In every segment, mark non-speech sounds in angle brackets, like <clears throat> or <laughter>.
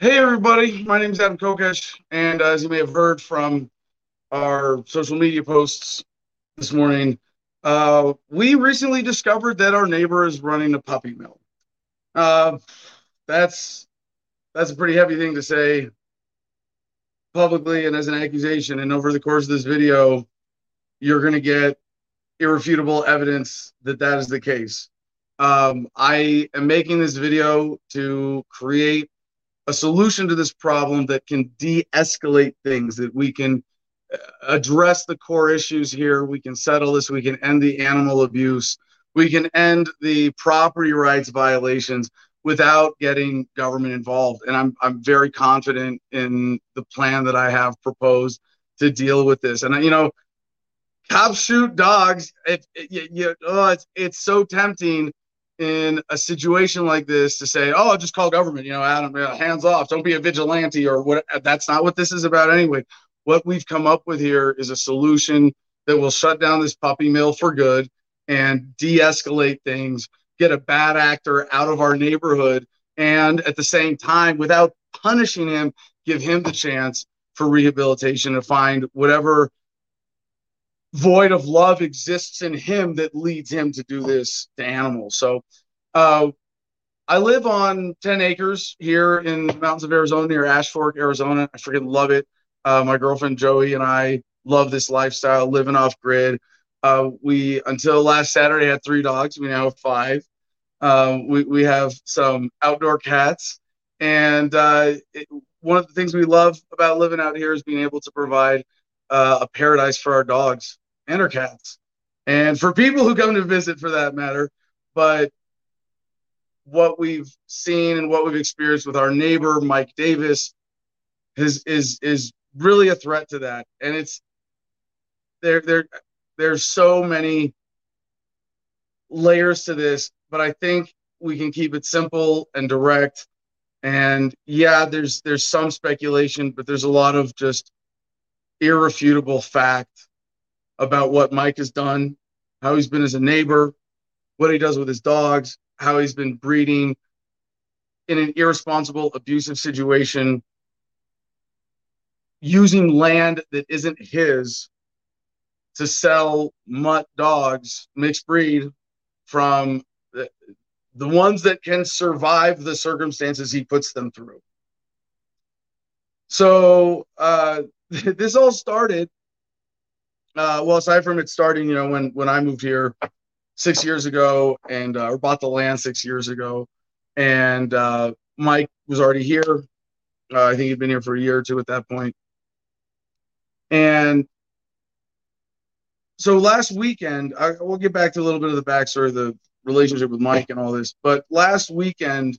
Hey, everybody. My name is Adam Kokesh. And as you may have heard from our social media posts this morning, uh, we recently discovered that our neighbor is running a puppy mill. Uh, that's that's a pretty heavy thing to say publicly and as an accusation. And over the course of this video, you're going to get irrefutable evidence that that is the case. Um, I am making this video to create a solution to this problem that can de-escalate things that we can uh, address the core issues here. We can settle this. We can end the animal abuse. We can end the property rights violations without getting government involved. And i'm i'm very confident in the plan that i have proposed to deal with this. And you know cops shoot dogs. It, it, you, oh, it's, it's so tempting in a situation like this to say, "Oh, I'll just call government," you know, Adam, hands off, don't be a vigilante or what. That's not what this is about anyway. What we've come up with here is a solution that will shut down this puppy mill for good and de-escalate things, get a bad actor out of our neighborhood, and at the same time, without punishing him, give him the chance for rehabilitation to find whatever void of love exists in him that leads him to do this to animals. So, uh, I live on 10 acres here in the mountains of Arizona near Ash Fork, Arizona. I freaking love it. Uh, my girlfriend Joey and I love this lifestyle, living off grid. Uh, we, until last Saturday, had three dogs. We now have five. Um, we, we have some outdoor cats. And uh, it, one of the things we love about living out here is being able to provide uh, a paradise for our dogs and cats, and for people who come to visit for that matter. But what we've seen and what we've experienced with our neighbor Mike Davis is is is really a threat to that, and it's there there there's so many layers to this, but I think we can keep it simple and direct. And yeah, there's there's some speculation, but there's a lot of just irrefutable fact about what Mike has done, how he's been as a neighbor, what he does with his dogs, how he's been breeding in an irresponsible, abusive situation, using land that isn't his to sell mutt dogs, mixed breed, from the, the ones that can survive the circumstances he puts them through. So uh, <laughs> this all started uh, well, aside from it starting, you know, when when I moved here six years ago and uh, or bought the land six years ago, and uh, Mike was already here. Uh, I think he'd been here for a year or two at that point. And so last weekend, I, we'll get back to a little bit of the backstory of the relationship with Mike and all this. But last weekend,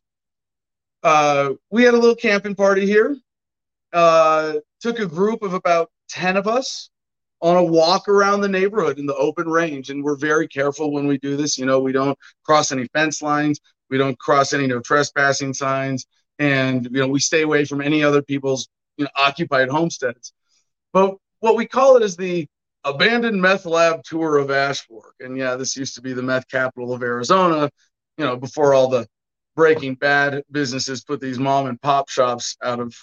uh, we had a little camping party here. Uh, took a group of about 10 of us on a walk around the neighborhood in the open range. And we're very careful when we do this. You know, we don't cross any fence lines, we don't cross any no trespassing signs, and you know, we stay away from any other people's you know occupied homesteads. But what we call it is the abandoned meth lab tour of Ash Fork. And yeah, this used to be the meth capital of Arizona, you know, before all the breaking bad businesses put these mom and pop shops out of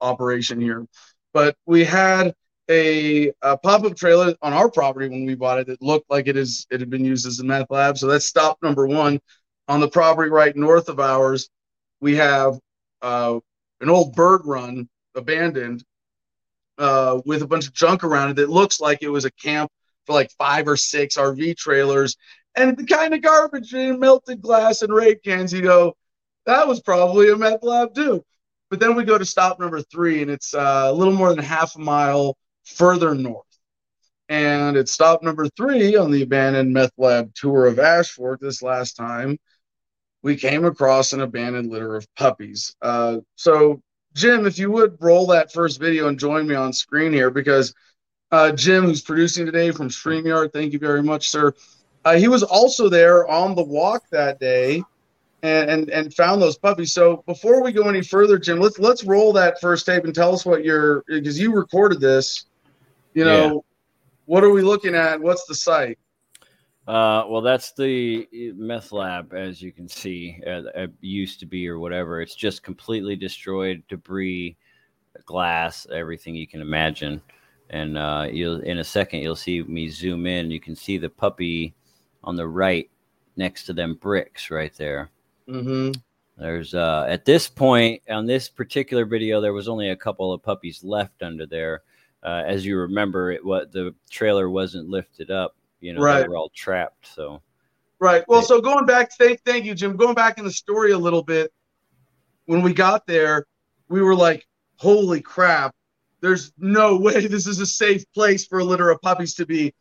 operation here. But we had a, a pop-up trailer on our property when we bought it. It looked like it is it had been used as a meth lab. So that's stop number one. On the property right north of ours, we have uh, an old bird run abandoned uh, with a bunch of junk around it that looks like it was a camp for like five or six RV trailers and the kind of garbage and melted glass and rape cans. You go, that was probably a meth lab too. But then we go to stop number three, and it's uh, a little more than half a mile further north. And at stop number three on the abandoned meth lab tour of Ash Fork this last time, we came across an abandoned litter of puppies. Uh, so, Jim, if you would roll that first video and join me on screen here, because uh, Jim, who's producing today from StreamYard, thank you very much, sir. Uh, he was also there on the walk that day and, and and found those puppies. So before we go any further, Jim, let's let's roll that first tape and tell us what you're because you recorded this you know, yeah. what are we looking at? What's the site? Uh, well, that's the meth lab, as you can see. Uh, it used to be, or whatever. It's just completely destroyed, debris, glass, everything you can imagine. And uh, you'll in a second, you'll see me zoom in. You can see the puppy on the right next to them bricks right there. Mm-hmm. There's uh, at this point on this particular video, there was only a couple of puppies left under there. Uh, as you remember, it what the trailer wasn't lifted up. You know, Right. they were all trapped. So Right. Well, so going back, thank, thank you, Jim. Going back in the story a little bit, when we got there, we were like, "Holy crap! There's no <laughs> way this is a safe place for a litter of puppies to be.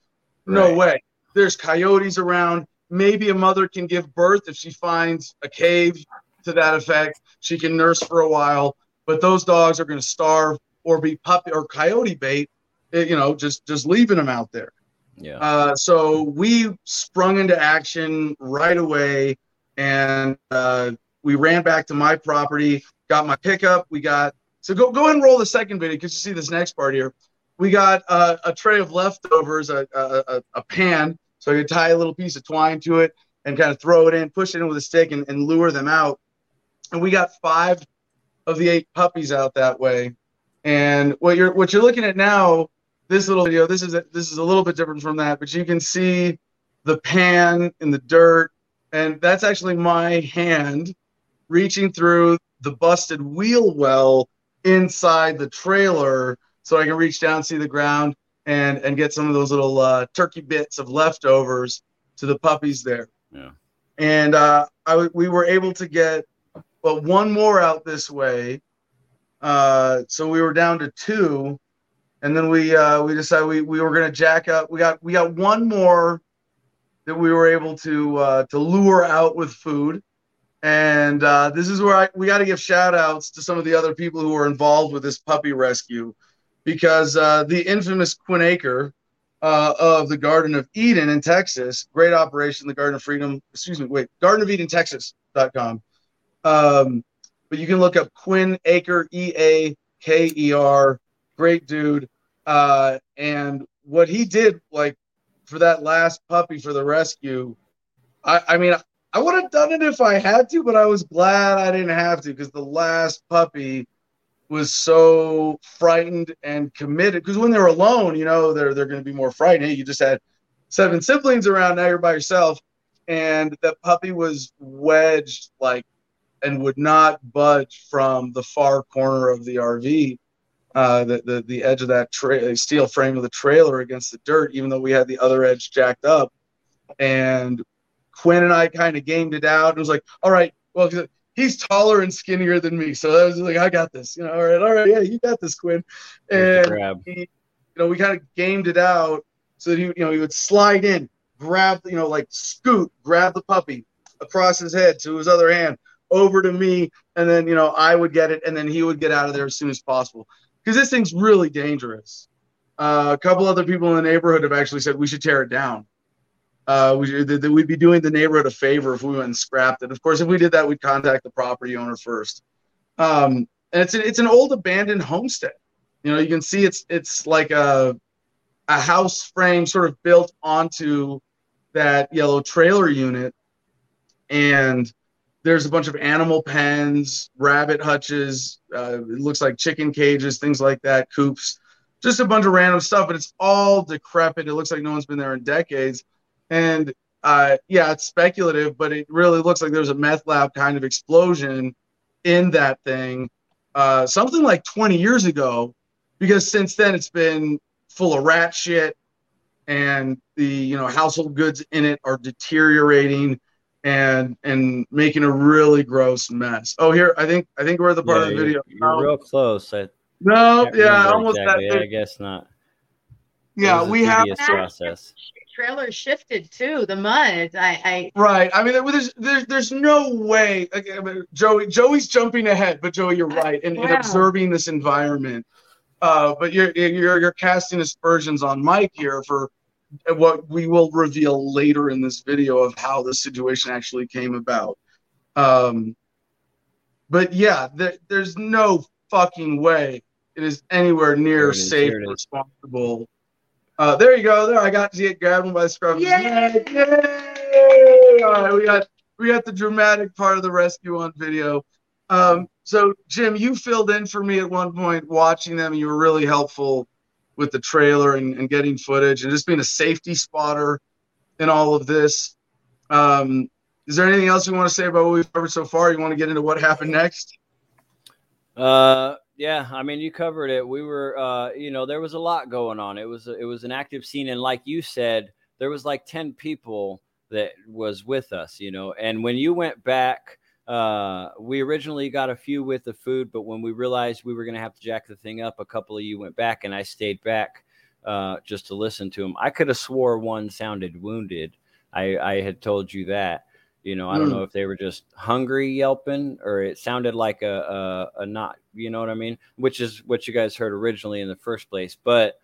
No Right. way. There's coyotes around. Maybe a mother can give birth if she finds a cave to that effect. She can nurse for a while, but those dogs are going to starve or be puppy or coyote bait. eh, You know, just just leaving them out there. yeah, Uh, so we sprung into action right away and uh, we ran back to my property, got my pickup. We got so go go ahead and roll the second video because you see this next part here. We got uh, a tray of leftovers, a, a, a, a pan, so you tie a little piece of twine to it and kind of throw it in, push it in with a stick, and, and lure them out. And we got five of the eight puppies out that way. And what you're what you're looking at now this little video this is a, this is a little bit different from that but you can see the pan in the dirt. And that's actually my hand reaching through the busted wheel well inside the trailer so i can reach down see the ground and and get some of those little uh, turkey bits of leftovers to the puppies there. Yeah. and uh, I, we were able to get well one more out this way uh, so we were down to two and then we uh, we decided we, we were gonna jack up. We got we got one more that we were able to uh, to lure out with food, and uh, this is where I, we got to give shout outs to some of the other people who were involved with this puppy rescue, because uh, the infamous Quinn Eaker uh, of the Garden of Eden in Texas, great operation, the Garden of Freedom. Excuse me, wait, Garden of Eden Texas.com. Um, but you can look up Quinn Eaker, E A K E R great dude. Uh, and what he did, like for that last puppy for the rescue, I, I mean, I would have done it if I had to, but I was glad I didn't have to because the last puppy was so frightened and committed. Because when they're alone, you know, they're they're going to be more frightened. You just had seven siblings around, now you're by yourself, and that puppy was wedged like and would not budge from the far corner of the RV uh, the, the the edge of that tra- steel frame of the trailer against the dirt, even though we had the other edge jacked up. And Quinn and I kind of gamed it out. and was like, all right, well, he's taller and skinnier than me, so I was like, I got this. You know, all right, all right, yeah, you got this, Quinn. And he, you know, we kind of gamed it out so that he, you know, he would slide in, grab, you know, like scoot, grab the puppy across his head to his other hand over to me, and then you know I would get it, and then he would get out of there as soon as possible because this thing's really dangerous. Uh, a couple other people in the neighborhood have actually said we should tear it down. Uh, we'd be doing the neighborhood a favor if we went and scrapped it. Of course, if we did that, we'd contact the property owner first. Um, and it's an, it's an old abandoned homestead. You know, you can see it's it's like a a house frame sort of built onto that yellow trailer unit, and there's a bunch of animal pens, rabbit hutches. Uh, it looks like chicken cages, things like that, coops, just a bunch of random stuff. But it's all decrepit. It looks like no one's been there in decades. And uh, yeah, it's speculative, but it really looks like there's a meth lab kind of explosion in that thing, uh, something like 20 years ago, because since then it's been full of rat shit, and the you know household goods in it are deteriorating and and making a really gross mess. Oh, here I think I think we're at the part Yeah, of the you're, video. you're Oh, real close. I no, yeah, almost exactly. that. I guess not. Yeah, we have process. trailer shifted too. The mud. I, I right. I mean, there's there's there's no way. like, I mean, Joey Joey's jumping ahead, but Joey, you're right in, in observing this environment. Uh, but you're you're you're casting aspersions on Mike here for what we will reveal later in this video of how the situation actually came about. Um, but yeah, there, there's no fucking way it is anywhere near it is, safe or responsible Uh, there you go. There, I got to get grabbed by the scruff. Yay! Yay! All right, we got we got the dramatic part of the rescue on video. Um, so Jim, you filled in for me at one point watching them. You were really helpful with the trailer and, and getting footage and just being a safety spotter in all of this. Um, is there anything else you want to say about what we've covered so far? You want to get into what happened next? Uh, yeah, I mean, you covered it. We were, uh, you know, there was a lot going on. It was, it was an active scene, and like you said, there was like ten people that was with us, you know. And when you went back, uh, we originally got a few with the food, but when we realized we were going to have to jack the thing up, a couple of you went back, and I stayed back uh, just to listen to them. I could have swore one sounded wounded. I, I had told you that. You know, I don't Mm. know if they were just hungry yelping or it sounded like a, a, a not, you know what I mean? Which is what you guys heard originally in the first place. But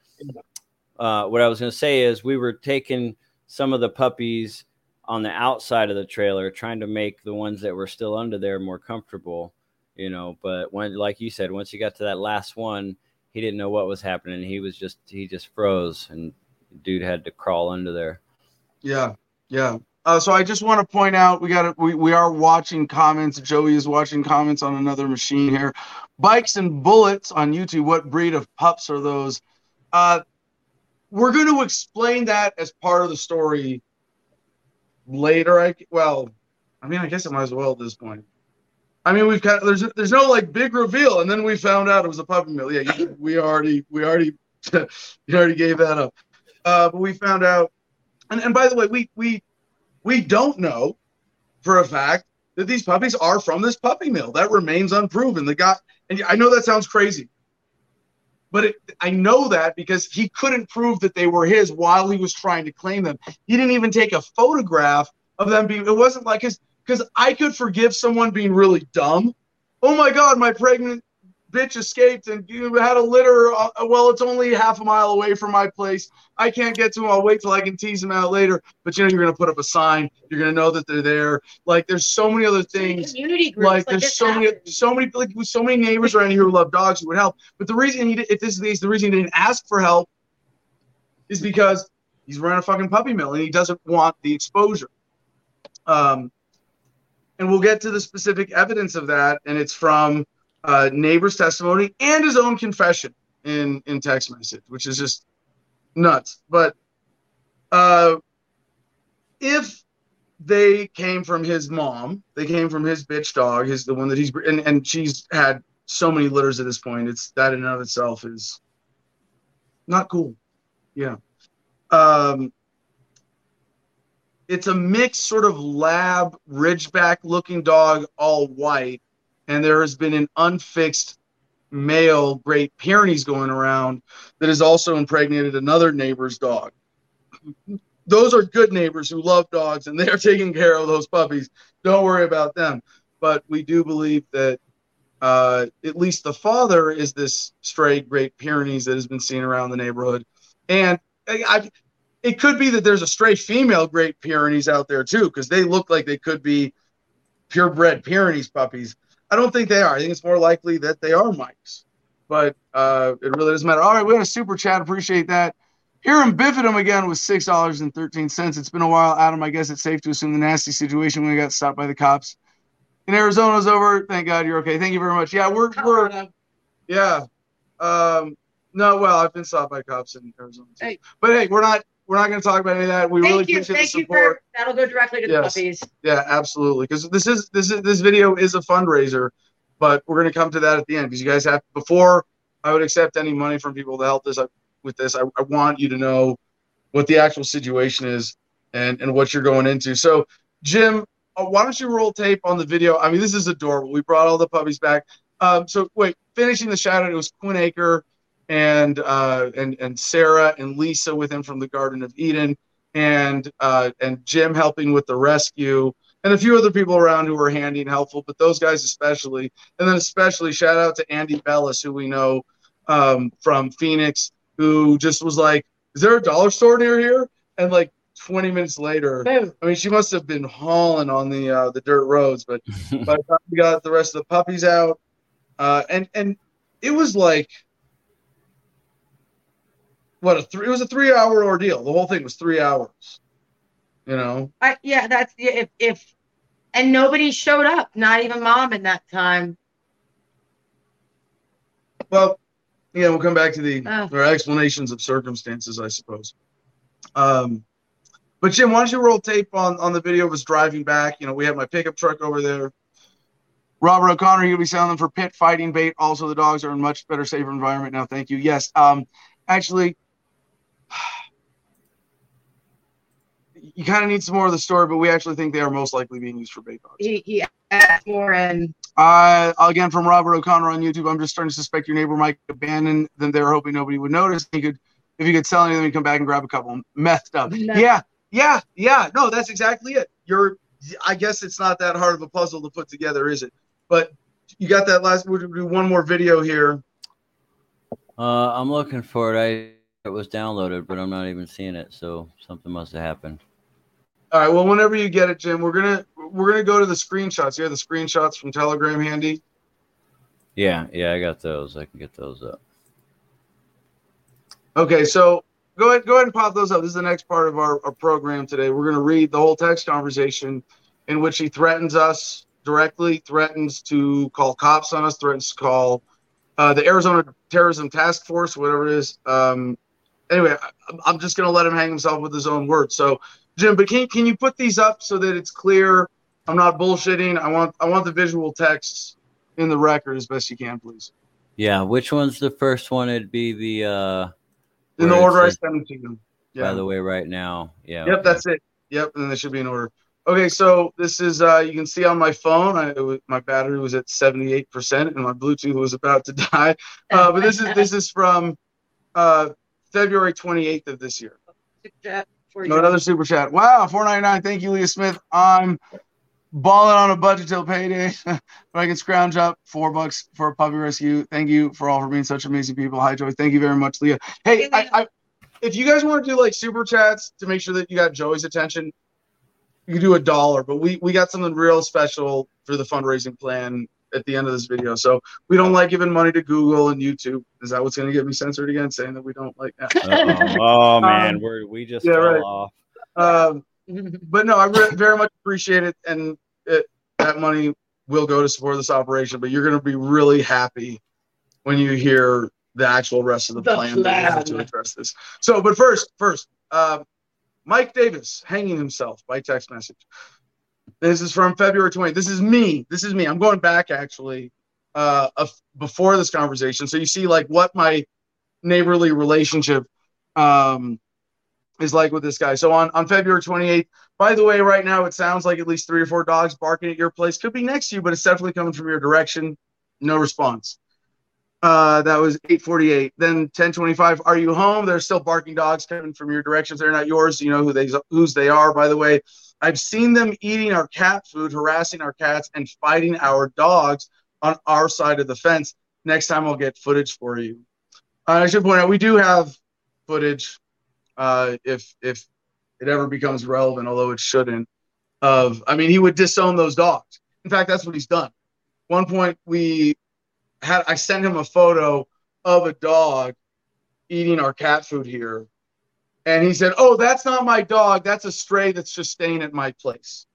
uh, what I was going to say is we were taking some of the puppies on the outside of the trailer, trying to make the ones that were still under there more comfortable, you know. But when, like you said, once you got to that last one, he didn't know what was happening. He was just, he just froze and dude had to crawl under there. Yeah, yeah. Uh, so I just want to point out we got we we are watching comments. Joey is watching comments on another machine here. Bikes and bullets on YouTube. What breed of pups are those? Uh, we're going to explain that as part of the story later. I well, I mean, I guess it might as well at this point. I mean, we've got there's there's no like big reveal, and then we found out it was a puppy mill. Yeah, you, we already we already <laughs> you already gave that up. Uh, but we found out, and, and by the way, we we we don't know for a fact that these puppies are from this puppy mill. That remains unproven. The guy, and I know that sounds crazy, but it, I know that because he couldn't prove that they were his while he was trying to claim them. He didn't even take a photograph of them being. It wasn't like his because I could forgive someone being really dumb. Oh my God, my pregnant bitch escaped and you had a litter. Uh, well, it's only half a mile away from my place. I can't get to him. I'll wait till I can tease him out later. But you know, you're gonna put up a sign. You're gonna know that they're there. Like, there's so many other things. Community groups. Like, there's this so many, so many, like, so many neighbors around here who love dogs who would help. But the reason he, did- if this is the case, the reason he didn't ask for help is because he's running a fucking puppy mill and he doesn't want the exposure. Um, and we'll get to the specific evidence of that, and it's from uh, neighbor's testimony and his own confession in in text message, which is just nuts. But uh, if they came from his mom, they came from his bitch dog, his the one that he's and and she's had so many litters at this point. It's that in and of itself is not cool. Yeah. Um, it's a mixed sort of lab ridgeback looking dog, all white, and there has been an unfixed male Great Pyrenees going around that has also impregnated another neighbor's dog. Those are good neighbors who love dogs and they're <laughs> taking care of those puppies. Don't worry about them. But we do believe that uh, at least the father is this stray Great Pyrenees that has been seen around the neighborhood. And I, I, it could be that there's a stray female Great Pyrenees out there too, because they look like they could be purebred Pyrenees puppies. I don't think they are. I think it's more likely that they are Mike's. But uh, it really doesn't matter. All right, we had a super chat. Appreciate that. Here in Bifidum again with six dollars and thirteen cents. It's been a while, Adam. I guess it's safe to assume the nasty situation when we got stopped by the cops in Arizona's over. Thank God you're okay. Thank you very much. Yeah, we're we're yeah. Um, no, well, I've been stopped by cops in Arizona. Too. Hey. But hey, we're not we're not going to talk about any of that. We really you. appreciate Thank the you support. for that'll go directly to the puppies. Yeah, absolutely. Because this is this is this video is a fundraiser, but we're gonna come to that at the end because you guys have before I would accept any money from people to help this I, with this. I, I want you to know what the actual situation is and and what you're going into. So, Jim, uh, why don't you roll tape on the video? I mean, this is adorable. We brought all the puppies back. Um, so wait, finishing the shout out, it was Quinn Eaker and uh, and and Sarah and Lisa with him from the Garden of Eden, and uh, and Jim helping with the rescue, and a few other people around who were handy and helpful, but those guys especially, and then especially shout out to Andy Bellis, who we know um, from Phoenix, who just was like, "Is there a dollar store near here?" And like 20 minutes later, I mean, she must have been hauling on the uh, the dirt roads, but <laughs> by the time we got the rest of the puppies out, uh, and and it was like what a three. It was a three-hour ordeal. The whole thing was three hours. You know. I, yeah, that's if if and nobody showed up, not even mom in that time. Well, yeah, we'll come back to the Oh. or explanations of circumstances, I suppose. Um, but Jim, why don't you roll tape on on the video of us driving back? You know, we have my pickup truck over there. Robert O'Connor, you'll be selling them for pit fighting bait. Also, the dogs are in much better, safer environment now. Thank you. Yes, um, actually, you kind of need some more of the story, but we actually think they are most likely being used for bait dogs. He, he asked more and Uh, again, from Robert O'Connor on YouTube, I'm just starting to suspect your neighbor might abandon them. They were hoping nobody would notice. He could, if you could sell any of them, you come back and grab a couple. Methed up. No. Yeah, yeah, yeah. No, that's exactly it. You're. I guess it's not that hard of a puzzle to put together, is it? But you got that last. We'll do one more video here. Uh, I'm looking for it. I it was downloaded, but I'm not even seeing it. So something must have happened. All right. Well, whenever you get it, Jim, we're gonna we're gonna go to the screenshots. You have the screenshots from Telegram handy. Yeah, yeah, I got those. I can get those up. Okay, so go ahead, go ahead and pop those up. This is the next part of our, our program today. We're going to read the whole text conversation in which he threatens us directly, threatens to call cops on us, threatens to call uh, the Arizona Terrorism Task Force, whatever it is. Um, anyway, I, I'm just going to let him hang himself with his own words. So, Jim, but can can you put these up so that it's clear? I'm not bullshitting. I want I want the visual texts in the record as best you can, please. Yeah, which one's the first one? It'd be the uh In the order I sent them to you. Yeah. By the way right now. Yeah. Yep, okay. that's it. Yep, and then they should be in order. Okay, so this is uh, you can see on my phone. I, it was, my battery was at seventy eight percent, and my Bluetooth was about to <laughs> die. Uh, but this is this is from uh, February twenty eighth of this year. For No, you. another super chat. Wow, four ninety nine. Thank you, Leah Smith. I'm balling on a budget till payday, <laughs> but I can scrounge up four bucks for a puppy rescue. Thank you for all for being such amazing people. Hi, Joey. Thank you very much, Leah. Hey, I, I, if you guys want to do like super chats to make sure that you got Joey's attention, you can do a dollar. But we we got something real special for the fundraising plan at the end of this video. So we don't like giving money to Google and YouTube. Is that what's going to get me censored again? Saying that we don't like that. Uh-oh. <laughs> Oh man, Um, we're we just yeah, fell right. off. Um, <laughs> but no, I re- very much appreciate it, and it, that money will go to support this operation. But you're going to be really happy when you hear the actual rest of the, The plan, that we have to address this. So, but first, first, um, Mike Davis hanging himself by text message. This is from February 20th. This is me. This is me. I'm going back actually uh, before this conversation, so you see like what my neighborly relationship um, is like with this guy. So on, on February 28th, by the way, right now it sounds like at least three or four dogs barking at your place. Could be next to you, but it's definitely coming from your direction. No response. Uh, that was 848. Then 1025. Are you home? There's still barking dogs coming from your directions. They're not yours. You know who they whose they are, by the way. I've seen them eating our cat food, harassing our cats, and fighting our dogs on our side of the fence. Next time I'll get footage for you. Uh, I should point out we do have footage uh, if if it ever becomes relevant, although it shouldn't. Of I mean, he would disown those dogs. In fact, that's what he's done. One point we had I sent him a photo of a dog eating our cat food here, and he said, "Oh, that's not my dog. That's a stray that's just staying at my place."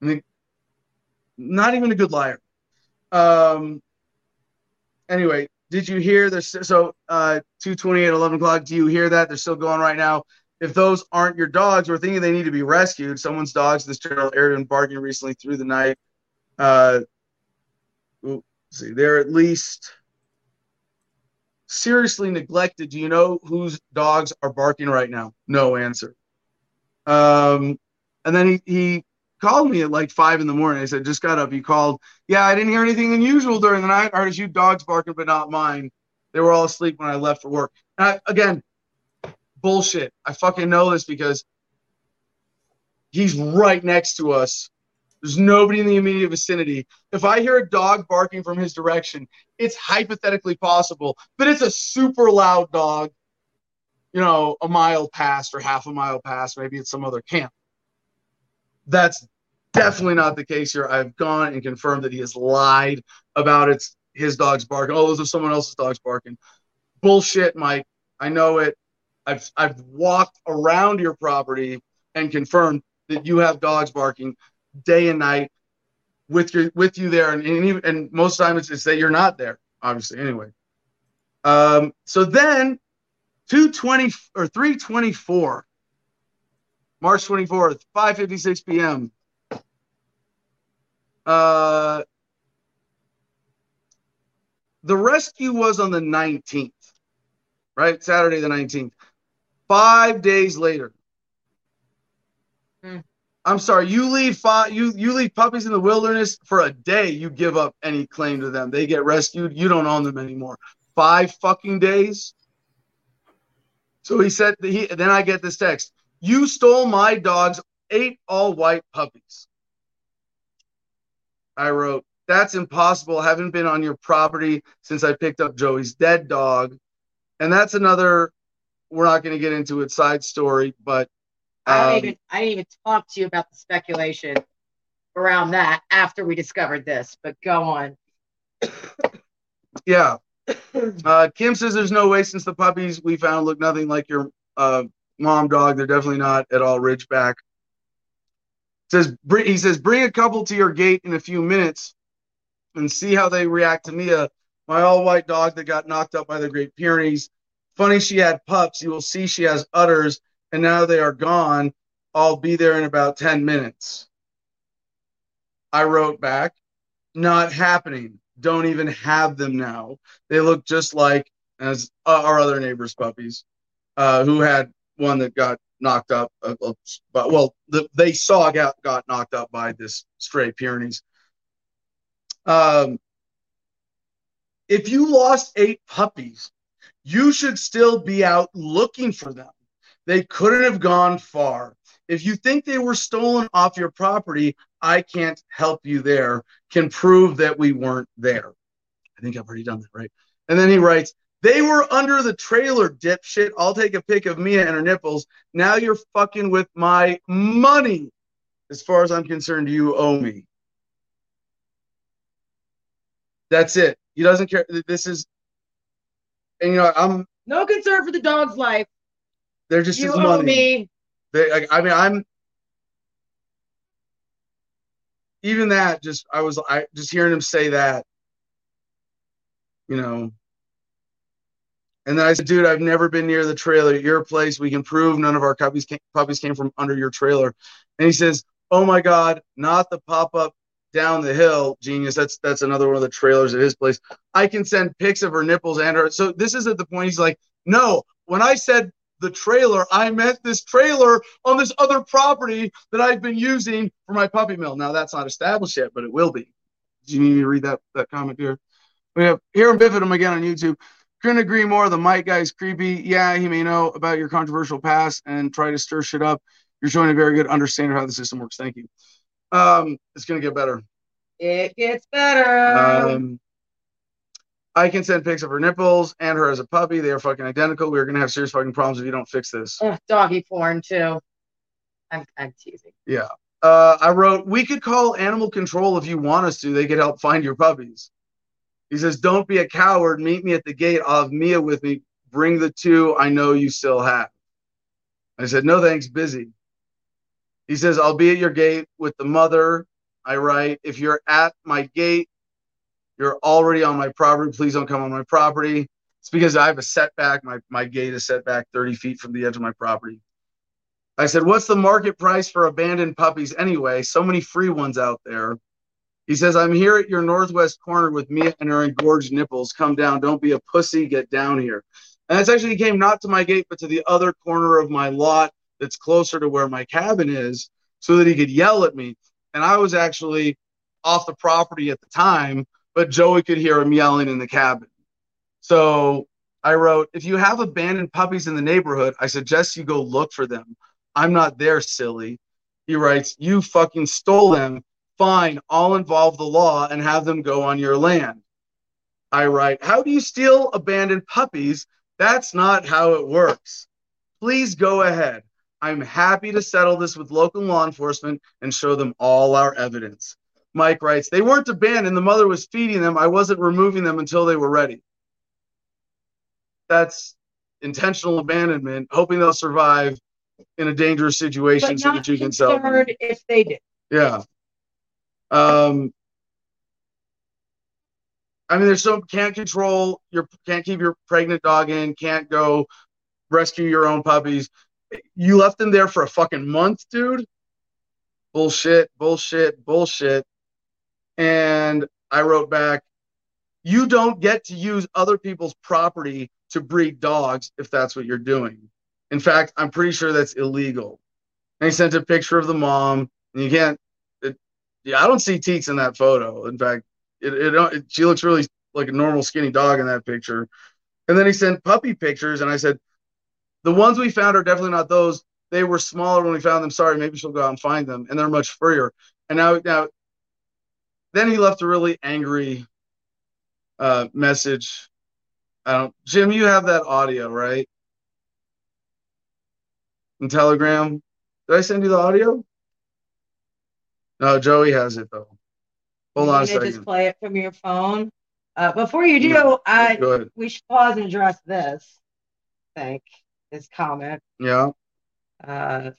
Mean, not even a good liar. Um. Anyway, did you hear this? So, uh, 228, 11 o'clock. Do you hear that? They're still going right now. If those aren't your dogs, we're thinking they need to be rescued. Someone's dogs this general area been barking recently through the night. Uh, see, they're at least seriously neglected. Do you know whose dogs are barking right now? No answer. Um, and then he, he called me at like five in the morning. I said, just got up. He called. Yeah, I didn't hear anything unusual during the night. I heard few dogs barking, but not mine. They were all asleep when I left for work. And I, again, bullshit. I fucking know this because he's right next to us. There's nobody in the immediate vicinity. If I hear a dog barking from his direction, it's hypothetically possible, but it's a super loud dog, you know, a mile past or half a mile past. Maybe it's some other camp. That's definitely not the case here. I've gone and confirmed that he has lied about it's his dog's barking. Oh, those are someone else's dogs barking. Bullshit, Mike. I know it. I've I've walked around your property and confirmed that you have dogs barking day and night with your with you there, and and, and most times it's that you're not there, obviously. Anyway, um, so then 220 or 324, March 24th, 5:56 p.m. Uh, the rescue was on the 19th, right? Saturday the 19th. Five days later. I'm sorry, you leave you you leave puppies in the wilderness for a day, you give up any claim to them. They get rescued, you don't own them anymore. Five fucking days. So he said he then I get this text. You stole my dog's eight all white puppies. I wrote, That's impossible. Haven't been on your property since I picked up Joey's dead dog. And that's another, we're not going to get into it, side story, but. I um, didn't even I didn't even talk to you about the speculation around that after we discovered this, but go on. Yeah. Uh, Kim says there's no way since the puppies we found look nothing like your uh, mom dog. They're definitely not at all Ridgeback. Says he says bring a couple to your gate in a few minutes and see how they react to Mia, my all white dog that got knocked up by the Great Pyrenees. Funny she had pups. You will see she has udders, and now they are gone. I'll be there in about 10 minutes. I wrote back, not happening. Don't even have them now. They look just like as our other neighbors' puppies, uh, who had one that got knocked up. Uh, but well, the, they saw got got knocked up by this stray Pyrenees. Um, if you lost eight puppies, you should still be out looking for them. They couldn't have gone far. If you think they were stolen off your property, I can't help you there. Can prove that we weren't there. I think I've already done that, right? And then he writes, they were under the trailer, dipshit. I'll take a pic of Mia and her nipples. Now you're fucking with my money. As far as I'm concerned, you owe me. That's it. He doesn't care. This is, and you know, I'm. No concern for the dog's life. They're just you his money. me. They, I, I mean, I'm. Even that, just I was, I just hearing him say that. You know. And then I said, dude, I've never been near the trailer at your place. We can prove none of our puppies came, puppies came from under your trailer. And he says, oh my God, not the pop up down the hill, genius. That's that's another one of the trailers at his place. I can send pics of her nipples and her. So this is at the point he's like, no. When I said the trailer, I meant this trailer on this other property that I've been using for my puppy mill. Now that's not established yet, but it will be. Do you need me to read that that comment here? We have here in Biffidum again on YouTube. Couldn't agree more. The Mike guy's creepy. Yeah, he may know about your controversial past and try to stir shit up. You're showing a very good understanding of how the system works. Thank you. Um, it's gonna get better. It gets better. Um, I can send pics of her nipples and her as a puppy. They are fucking identical. We're gonna have serious fucking problems if you don't fix this. Ugh, doggy porn too. I'm I'm teasing. Yeah. Uh, I wrote, we could call animal control if you want us to. They could help find your puppies. He says, don't be a coward. Meet me at the gate. I'll have Mia with me. Bring the two I know you still have. I said, no thanks, busy. He says, I'll be at your gate with the mother. I write, if you're at my gate, you're already on my property. Please don't come on my property. It's because I have a setback. My, my gate is set back 30 feet from the edge of my property. I said, What's the market price for abandoned puppies anyway? So many free ones out there. He says, I'm here at your northwest corner with Mia and her engorged nipples. Come down. Don't be a pussy. Get down here. And that's actually he came not to my gate, but to the other corner of my lot that's closer to where my cabin is so that he could yell at me. And I was actually off the property at the time, but Joey could hear him yelling in the cabin. So I wrote, if you have abandoned puppies in the neighborhood, I suggest you go look for them. I'm not there, silly. He writes, you fucking stole them. Fine, I'll involve the law and have them go on your land. I write, how do you steal abandoned puppies? That's not how it works. Please go ahead. I'm happy to settle this with local law enforcement and show them all our evidence. Mike writes, they weren't abandoned. The mother was feeding them. I wasn't removing them until they were ready. that's intentional abandonment, hoping they'll survive in a dangerous situation But so that you can sell them. if they did. Yeah. Um. I mean, there's some can't control your can't keep your pregnant dog in, can't go rescue your own puppies. You left them there for a fucking month, dude. Bullshit, bullshit, bullshit. And I wrote back, you don't get to use other people's property to breed dogs if that's what you're doing. In fact, I'm pretty sure that's illegal. And he sent a picture of the mom, and you can't. It, yeah, I don't see teats in that photo. In fact, it, it, it she looks really like a normal skinny dog in that picture. And then he sent puppy pictures, and I said, the ones we found are definitely not those. They were smaller when we found them. Sorry, maybe she'll go out and find them, and they're much furrier. And now, now, then he left a really angry uh, message. I don't, Jim, you have that audio, right? In Telegram. Did I send you the audio? No, Joey has it though. Hold You on a to Just play it from your phone. Uh, before you do, Yeah, I we should pause and address this. I think this comment. Yeah. Uh,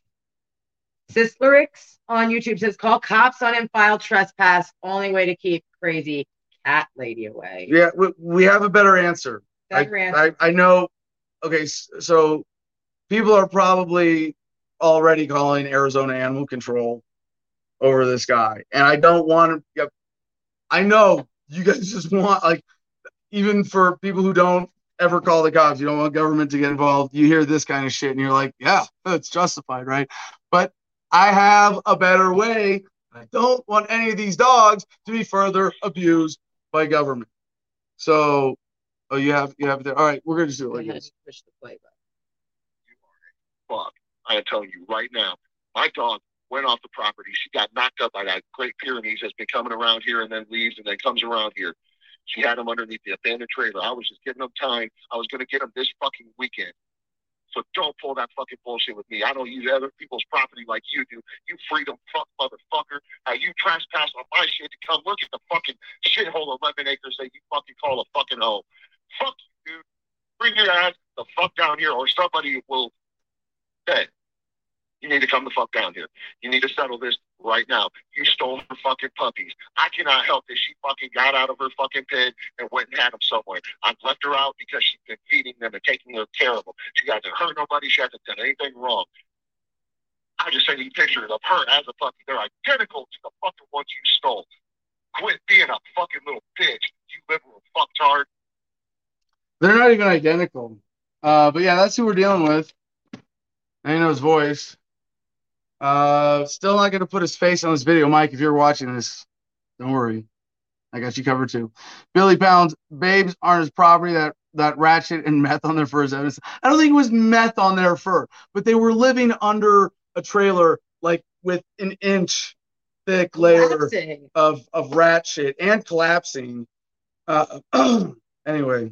Sislerix on YouTube says, "Call cops on him. File trespass. Only way to keep crazy cat lady away." Yeah. We, we have a better answer. I, Better answer. I, I know. Okay. So people are probably already calling Arizona Animal Control over this guy. And I don't want to. I know you guys <laughs> just want, like, even for people who don't ever call the cops, you don't want government to get involved. You hear this kind of shit and you're like, yeah, it's justified, right? But I have a better way. I don't want any of these dogs to be further abused by government. So, oh, you have you have it there. All right, we're gonna just do it like this. push the play button. fuck. I am telling you right now, my dog went off the property. She got knocked up by that Great Pyrenees that's been coming around here and then leaves and then comes around here. She had him underneath the abandoned trailer. I was just getting him time. I was going to get him this fucking weekend. So don't pull that fucking bullshit with me. I don't use other people's property like you do. You freedom fuck motherfucker. How you trespass on my shit to come look at the fucking shithole of 11 acres that you fucking call a fucking home. Fuck you, dude. Bring your ass the fuck down here or somebody will say, you need to come the fuck down here. You need to settle this right now. You stole her fucking puppies. I cannot help that she fucking got out of her fucking pen and went and had them somewhere. I've left her out because she's been feeding them and taking care of them. She hasn't hurt nobody. She hasn't done anything wrong. I just sent you pictures of her as a puppy. They're identical to the fucking ones you stole. Quit being a fucking little bitch, you liberal fucktard. They're not even identical. Uh, but yeah, that's who we're dealing with. I know his voice. Uh, still not gonna put his face on this video, Mike. If you're watching this, don't worry, I got you covered too. Billy Pounds, babes aren't his property. That that ratchet and meth on their fur is evidence. I don't think it was meth on their fur, but they were living under a trailer like with an inch thick layer Collapsing. of of rat shit and collapsing. Uh, <clears throat> anyway,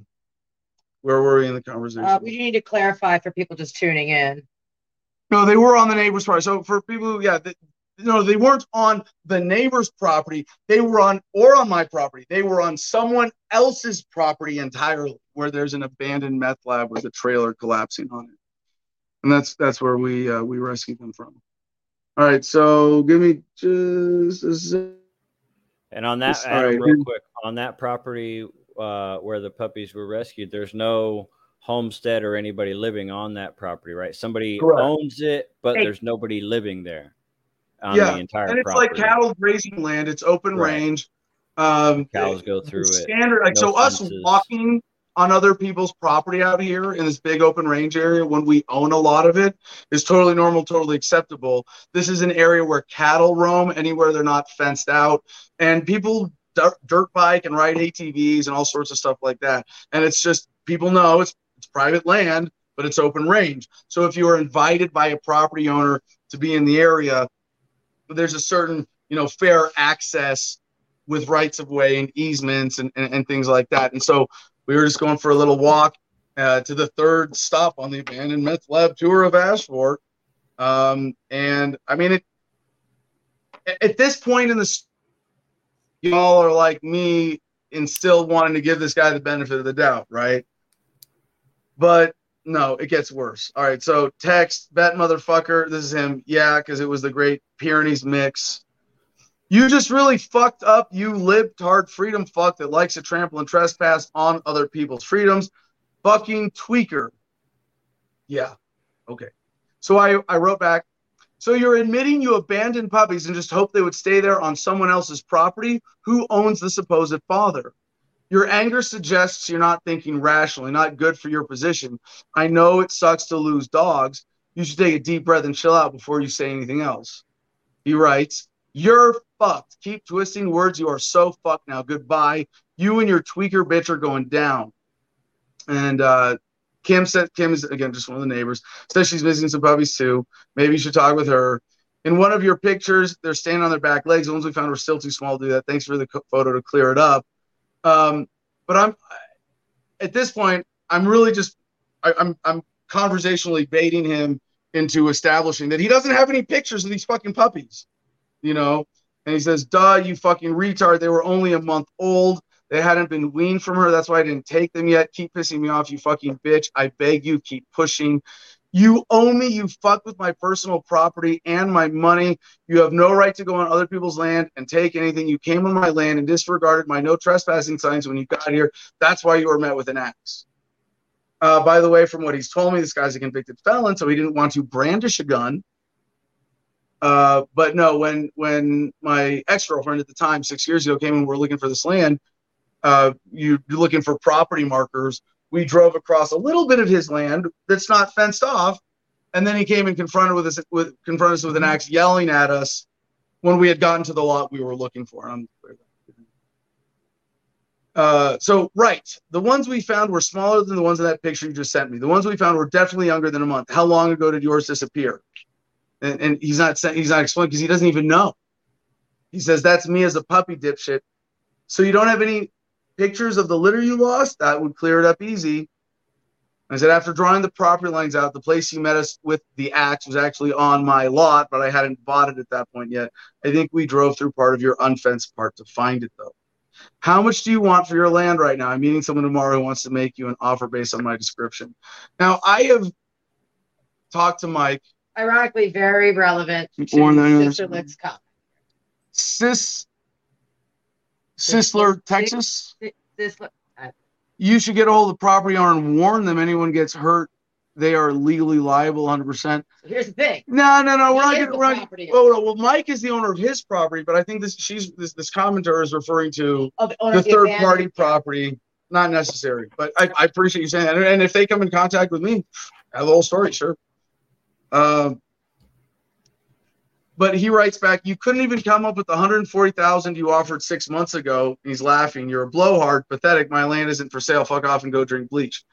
where were we in the conversation? Uh, we do need to clarify for people just tuning in. No, they were on the neighbor's property. So for people who, yeah, no, they weren't on the neighbor's property. They were on or on my property. They were on someone else's property entirely, where there's an abandoned meth lab with a trailer collapsing on it, and that's that's where we uh, we rescued them from. All right, so give me just a sec. And on that, Adam, all right. real quick, on that property uh, where the puppies were rescued, there's no homestead or anybody living on that property, right? Somebody Correct. owns it, but Hey. there's nobody living there on Yeah, the entire and it's property. like cattle grazing land. It's open Right. range. Um, Cows go through it. Standard, like No so, us walking on other people's property out here in this big open range area when we own a lot of it is totally normal, totally acceptable. This is an area where cattle roam anywhere they're not fenced out, and people dirt, dirt bike and ride ATVs and all sorts of stuff like that. And it's just people know it's private land, but it's open range. So if you are invited by a property owner to be in the area, there's a certain you know fair access with rights of way and easements and, and, and things like that. And so we were just going for a little walk uh, to the third stop on the abandoned meth lab tour of Ash Fork. Um, and I mean, it, at this point in the, s- y'all are like me and still wanting to give this guy the benefit of the doubt, right? But no, it gets worse. All right, so text bet motherfucker. This is him. Yeah, because it was the Great Pyrenees mix. You just really fucked up. You libtard freedom fuck that likes to trample and trespass on other people's freedoms. Fucking tweaker. Yeah. Okay. So I, I wrote back. So you're admitting you abandoned puppies and just hope they would stay there on someone else's property? Who owns the supposed father? Your anger suggests you're not thinking rationally, not good for your position. I know it sucks to lose dogs. You should take a deep breath and chill out before you say anything else. He writes, You're fucked. Keep twisting words. You are so fucked now. Goodbye. You and your tweaker bitch are going down. And uh, Kim said, Kim is again just one of the neighbors. Says she's missing some puppies too. Maybe you should talk with her. In one of your pictures, they're standing on their back legs. The ones we found were still too small to do that. Thanks for the photo to clear it up. Um, but I'm at this point, I'm really just I, I'm I'm conversationally baiting him into establishing that he doesn't have any pictures of these fucking puppies, you know. And he says, "Duh, you fucking retard! They were only a month old. They hadn't been weaned from her. That's why I didn't take them yet. Keep pissing me off, you fucking bitch. I beg you, keep pushing. You owe me. You fuck with my personal property and my money. You have no right to go on other people's land and take anything. You came on my land and disregarded my no trespassing signs when you got here. That's why you were met with an axe. Uh, by the way, from what he's told me, this guy's a convicted felon, so he didn't want to brandish a gun. Uh, but no, when when my ex girlfriend at the time, six years ago, came and we are looking for this land, uh, you, you're looking for property markers. We drove across a little bit of his land that's not fenced off, and then he came and confronted with us with confronted us with an axe, yelling at us when we had gotten to the lot we were looking for. Uh, so right, the ones we found were smaller than the ones in that picture you just sent me. The ones we found were definitely younger than a month. How long ago did yours disappear? And, and he's not saying he's not explaining because he doesn't even know. He says that's me as a puppy dipshit. So you don't have any pictures of the litter you lost, that would clear it up easy. I said, after drawing the property lines out, the place you met us with the axe was actually on my lot, but I hadn't bought it at that point yet. I think we drove through part of your unfenced part to find it, though. How much do you want for your land right now? I'm meeting someone tomorrow who wants to make you an offer based on my description. Now, I have talked to Mike. Ironically, very relevant to Sister Lick's comment. Sis Sisler, Texas. Sisler. You should get a hold of the property owner and warn them anyone gets hurt, they are legally liable 100%. here's the thing. No, no, no. We're not getting we're oh, no, well, Mike is the owner of his property, but I think this she's this this commenter is referring to oh, the, the third party property. Not necessary, but I, I appreciate you saying that. And if they come in contact with me, I have the whole story, sure. Um, but he writes back, "You couldn't even come up with the 140,000 you offered six months ago." He's laughing. You're a blowhard, pathetic. My land isn't for sale. Fuck off and go drink bleach.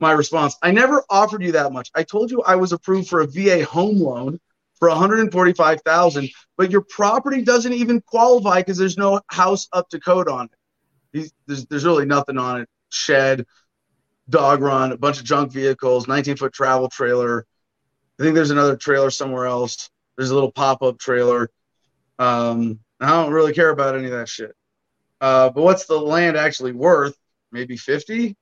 My response: I never offered you that much. I told you I was approved for a VA home loan for 145,000, but your property doesn't even qualify because there's no house up to code on it. There's, there's really nothing on it. Shed, dog run, a bunch of junk vehicles, 19 foot travel trailer. I think there's another trailer somewhere else there's a little pop up trailer. Um, I don't really care about any of that shit. Uh, but what's the land actually worth? Maybe 50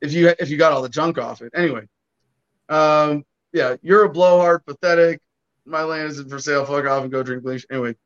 if you if you got all the junk off it. Anyway, um, yeah, you're a blowhard, pathetic. My land isn't for sale. Fuck off and go drink bleach. Anyway,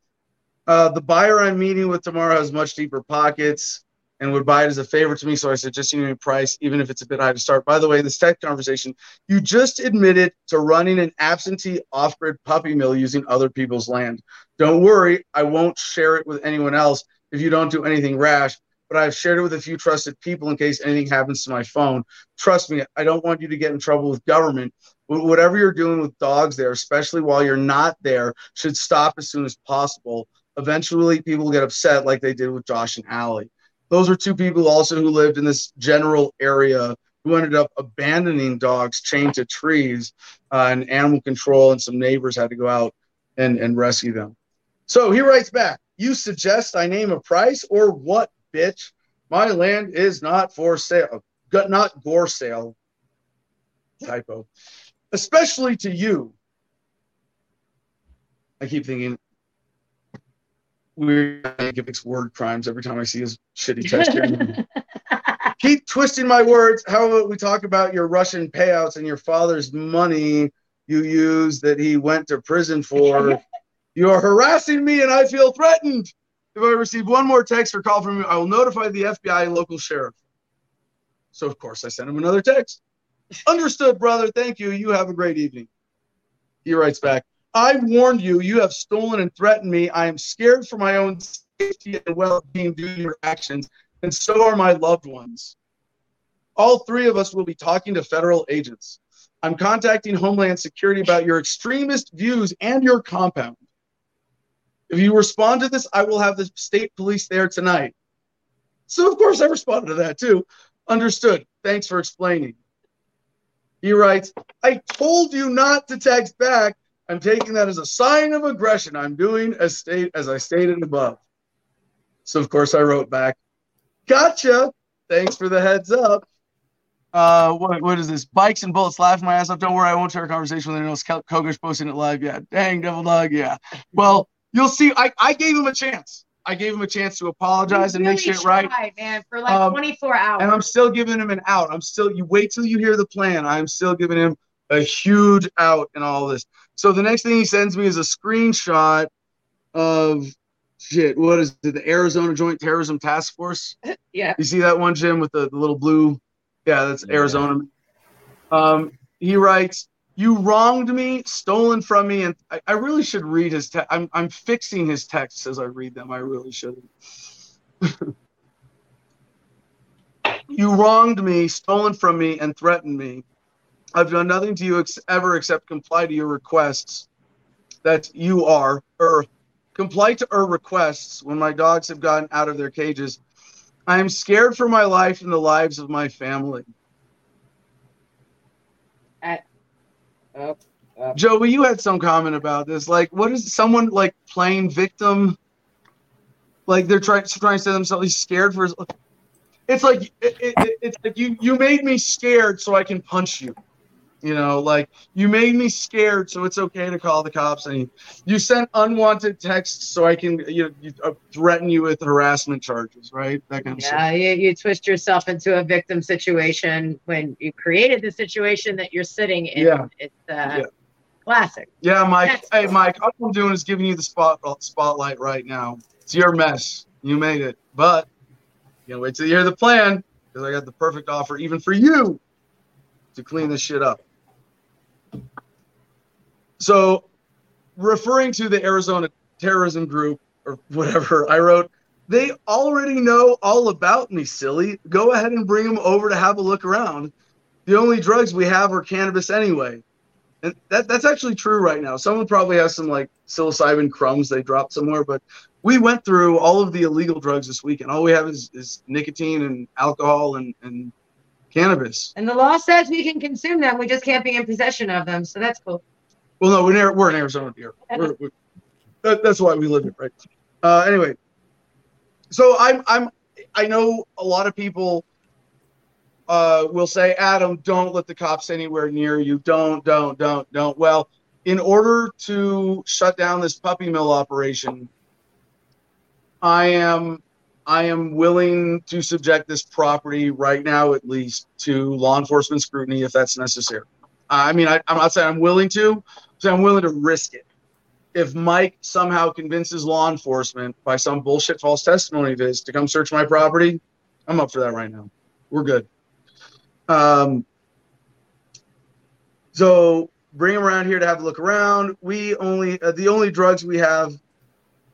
uh, the buyer I'm meeting with tomorrow has much deeper pockets and would buy it as a favor to me. So I just give me a price, even if it's a bit high to start. By the way, this tech conversation, you just admitted to running an absentee off grid puppy mill using other people's land. Don't worry, I won't share it with anyone else if you don't do anything rash, but I've shared it with a few trusted people in case anything happens to my phone. Trust me, I don't want you to get in trouble with government. Whatever you're doing with dogs there, especially while you're not there, should stop as soon as possible. Eventually, people get upset like they did with Josh and Allie. Those were two people also who lived in this general area who ended up abandoning dogs chained to trees, uh, and animal control and some neighbors had to go out and, and rescue them. So he writes back, You suggest I name a price or what, bitch? My land is not for sale, not gore sale. Typo. Especially to you. I keep thinking, weird. I think it makes word crimes every time I see his shitty <laughs> text here. keep twisting my words. How about we talk about your Russian payouts and your father's money you used that he went to prison for? <laughs> you are harassing me and I feel threatened. If I receive one more text or call from you, I will notify the FBI and local sheriff. So, of course, I sent him another text. Understood, brother. Thank you. You have a great evening. He writes back, I warned you. You have stolen and threatened me. I am scared for my own safety and well being due to your actions, and so are my loved ones. All three of us will be talking to federal agents. I'm contacting Homeland Security about your extremist views and your compound. If you respond to this, I will have the state police there tonight. So, of course, I responded to that too. Understood. Thanks for explaining. He writes, I told you not to text back. I'm taking that as a sign of aggression. I'm doing as state as I stated above. So of course I wrote back, Gotcha. Thanks for the heads up. Uh, what, what is this? Bikes and bullets laughing my ass off. Don't worry, I won't share a conversation with anyone else. Kokesh posting it live. Yeah. Dang, Devil Dog. Yeah. Well, you'll see. I, I gave him a chance. I gave him a chance to apologize and really make shit right. man, for like Um, 24 hours. And I'm still giving him an out. I'm still, you wait till you hear the plan. I'm still giving him a huge out in all this. So the next thing he sends me is a screenshot of shit. What is it? The Arizona Joint Terrorism Task Force. <laughs> yeah. You see that one, Jim, with the, the little blue? Yeah, that's Yeah. Arizona. Um, he writes, "You wronged me, stolen from me, and I, I really should read his. Te- I'm I'm fixing his texts as I read them. I really should. <laughs> you wronged me, stolen from me, and threatened me. I've done nothing to you ex- ever except comply to your requests. That you are or comply to our requests when my dogs have gotten out of their cages." I am scared for my life and the lives of my family. Oh, Joey, you had some comment about this. Like, what is someone like playing victim? Like they're trying trying to say themselves he's scared for his. It's like it, it, it's like you you made me scared so I can punch you. You know, like you made me scared so it's okay to call the cops. And you, sent unwanted texts so I can you know you, uh, threaten you with harassment charges, right? That kind of stuff. yeah, you, you twist yourself into a victim situation when you created the situation that you're sitting in. Yeah. It's uh, Yeah. classic. Yeah, Mike. That's- Hey, Mike. All I'm doing is giving you the spot spotlight right now. It's your mess. You made it, but you gotta wait till you hear the plan because I got the perfect offer even for you to clean this shit up. So, referring to the Arizona terrorism group or whatever, I wrote, they already know all about me, silly. Go ahead and bring them over to have a look around. The only drugs we have are cannabis anyway. And that, that's actually true right now. Someone probably has some like psilocybin crumbs they dropped somewhere, but we went through all of the illegal drugs this week, and All we have is, is nicotine and alcohol and, and cannabis. And the law says we can consume them. We just can't be in possession of them. So that's cool. Well, no, we're in, we're in Arizona here. We're, we're, that, that's why we live here, right? Uh, anyway, so I'm I'm I know a lot of people uh, will say, Adam, don't let the cops anywhere near you. Don't, don't, don't, don't. Well, in order to shut down this puppy mill operation, I am I am willing to subject this property right now, at least, to law enforcement scrutiny if that's necessary. I mean, I, I'm not saying I'm willing to, so I'm willing to risk it. If Mike somehow convinces law enforcement by some bullshit false testimony of his to come search my property, I'm up for that right now. We're good. Um, so bring him around here to have a look around. We only uh, the only drugs we have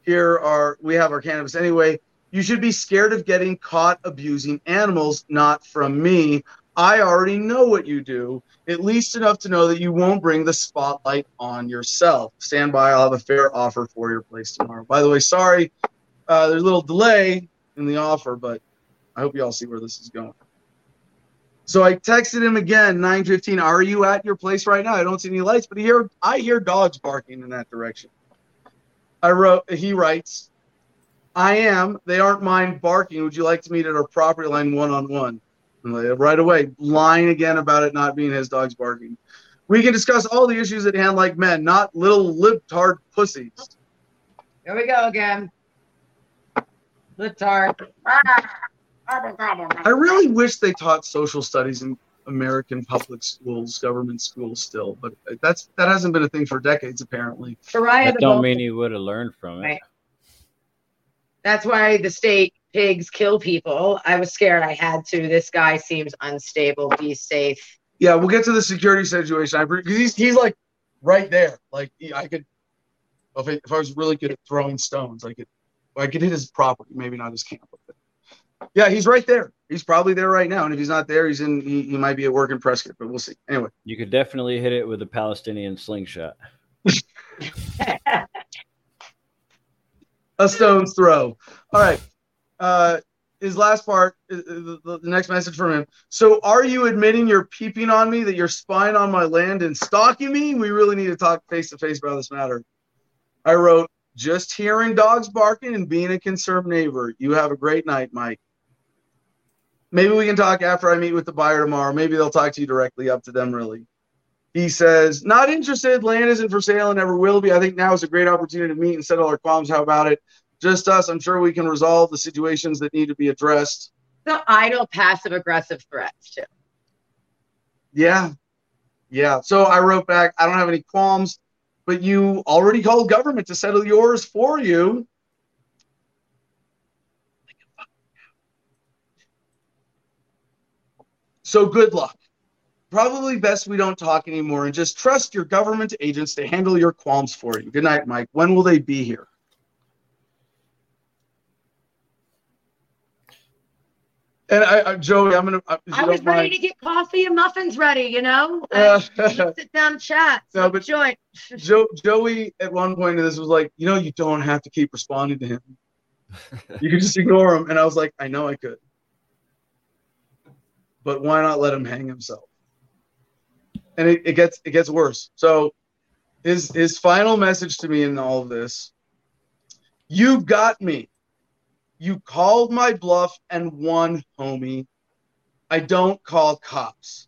here are we have our cannabis anyway. You should be scared of getting caught abusing animals, not from me. I already know what you do, at least enough to know that you won't bring the spotlight on yourself. Stand by, I'll have a fair offer for your place tomorrow. By the way, sorry, uh, there's a little delay in the offer, but I hope you all see where this is going. So I texted him again, 9:15. Are you at your place right now? I don't see any lights, but hear I hear dogs barking in that direction. I wrote. He writes, "I am. They aren't mine barking. Would you like to meet at our property line one on one?" Right away, lying again about it not being his dogs barking. We can discuss all the issues at hand like men, not little libtard pussies. Here we go again. Libtard. Ah, I really wish they taught social studies in American public schools, government schools still, but that's that hasn't been a thing for decades apparently. Soraya That don't mean you would have learned from it. Right. That's why the state pigs kill people. I was scared I had to. This guy seems unstable. Be safe. Yeah, we'll get to the security situation. I because he's he's like right there. Like I could, if I, if I was really good at throwing stones, I could I could hit his property, maybe not his camp. But yeah, he's right there. He's probably there right now, and if he's not there, he's in. He, he might be at work in Prescott, but we'll see. Anyway, You could definitely hit it with a Palestinian slingshot. <laughs> a stone's throw. All right. Uh, his last part, uh, the, the the next message from him. So, are you admitting you're peeping on me, that you're spying on my land and stalking me? We really need to talk face to face about this matter. I wrote, just hearing dogs barking and being a concerned neighbor. You have a great night, Mike. Maybe we can talk after I meet with the buyer tomorrow. Maybe they'll talk to you directly, up to them, really. He says, not interested. Land isn't for sale and never will be. I think now is a great opportunity to meet and settle our qualms. How about it? Just us. I'm sure we can resolve the situations that need to be addressed. the idle, passive aggressive threats too. Yeah. Yeah. So I wrote back, I don't have any qualms, but you already called government to settle yours for you. So good luck. Probably best we don't talk anymore and just trust your government agents to handle your qualms for you. Good night, Mike. When will they be here? And I, I Joey, I'm gonna. I was ready mind- to get coffee and muffins ready, you know? <laughs> Uh, sit down and chat. No, smoke but- a joint. Joe, Joey at one point in this was like, you know, you don't have to keep responding to him. <laughs> You can just ignore him. And I was like, I know I could. But why not let him hang himself? And it, it gets it gets worse. So his his final message to me in all of this, you got me. You called my bluff and won, homie. I don't call cops.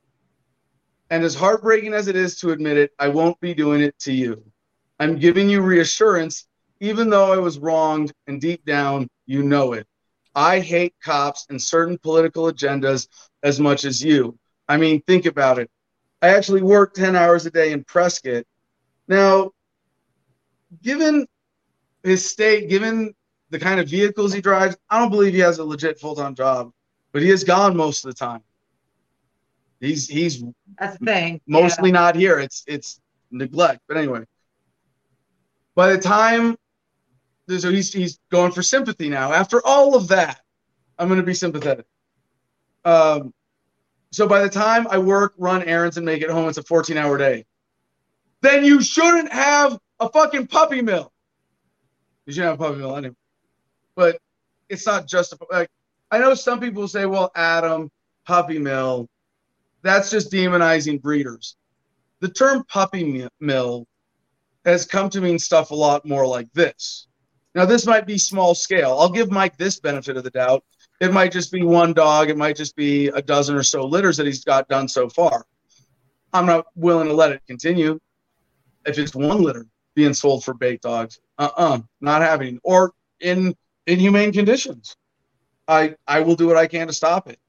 And as heartbreaking as it is to admit it, I won't be doing it to you. I'm giving you reassurance, even though I was wronged, and deep down, you know it. I hate cops and certain political agendas as much as you. I mean, think about it. I actually work 10 hours a day in Prescott. Now, given his state, given the kind of vehicles he drives, I don't believe he has a legit full time job, but he is gone most of the time. He's he's That's the thing. mostly not here. It's it's neglect. But anyway, by the time so he's he's going for sympathy now. After all of that, I'm going to be sympathetic. Um, so by the time I work, run errands, and make it home, it's a 14 hour day. Then you shouldn't have a fucking puppy mill. You should have a puppy mill anyway. But it's not just a, like I know some people say, well, Adam, puppy mill, that's just demonizing breeders. The term puppy mill has come to mean stuff a lot more like this. Now, this might be small scale. I'll give Mike this benefit of the doubt. It might just be one dog. It might just be a dozen or so litters that he's got done so far. I'm not willing to let it continue. If it's one litter being sold for bait dogs, uh-uh, not having, or in inhumane conditions, I I will do what I can to stop it.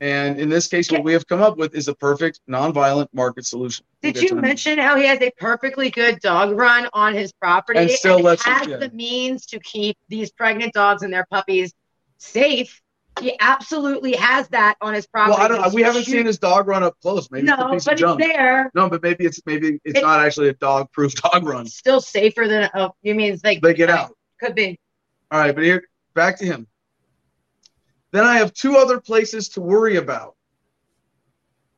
And in this case, what we have come up with is a perfect nonviolent market solution. Did you mention how he has a perfectly good dog run on his property And still lets it- has yeah. the means to keep these pregnant dogs and their puppies safe? He absolutely has that on his property. Well, I don't. know. We haven't Shoot- seen his dog run up close. Maybe it's a No, piece but it's there. No, but maybe it's maybe it's It- not actually a dog-proof <laughs> dog run. It's still safer than oh, you mean it's like They get out. Could be. All right, but here back to him. Then I have two other places to worry about.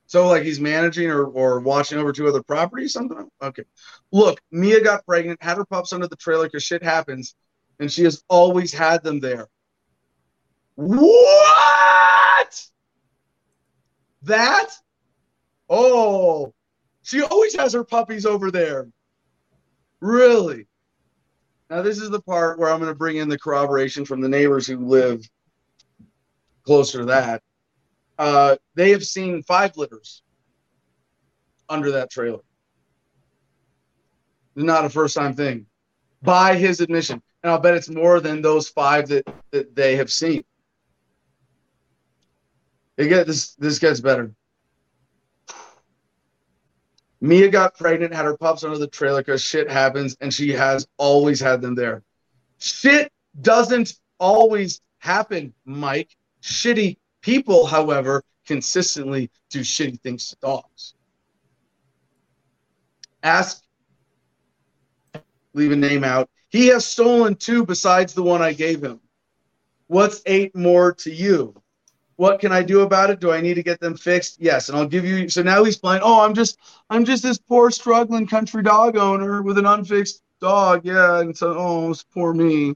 So like he's managing or, or watching over two other properties, something. Okay. Look, Mia got pregnant, had her pups under the trailer because shit happens, and she has always had them there. What? That? Oh, she always has her puppies over there. Really? Now, this is the part where I'm going to bring in the corroboration from the neighbors who live closer to that. Uh, they have seen five litters under that trailer. Not a first time thing by his admission. And I'll bet it's more than those five that, that they have seen. It this this gets better. Mia got pregnant, had her pups under the trailer because shit happens, and she has always had them there. Shit doesn't always happen, Mike. Shitty people, however, consistently do shitty things to dogs. Ask, leave a name out. He has stolen two besides the one I gave him. What's eight more to you? What can I do about it? Do I need to get them fixed? Yes, and I'll give you. So now he's playing. Oh, I'm just, I'm just this poor struggling country dog owner with an unfixed dog. Yeah, and so oh, it's poor me.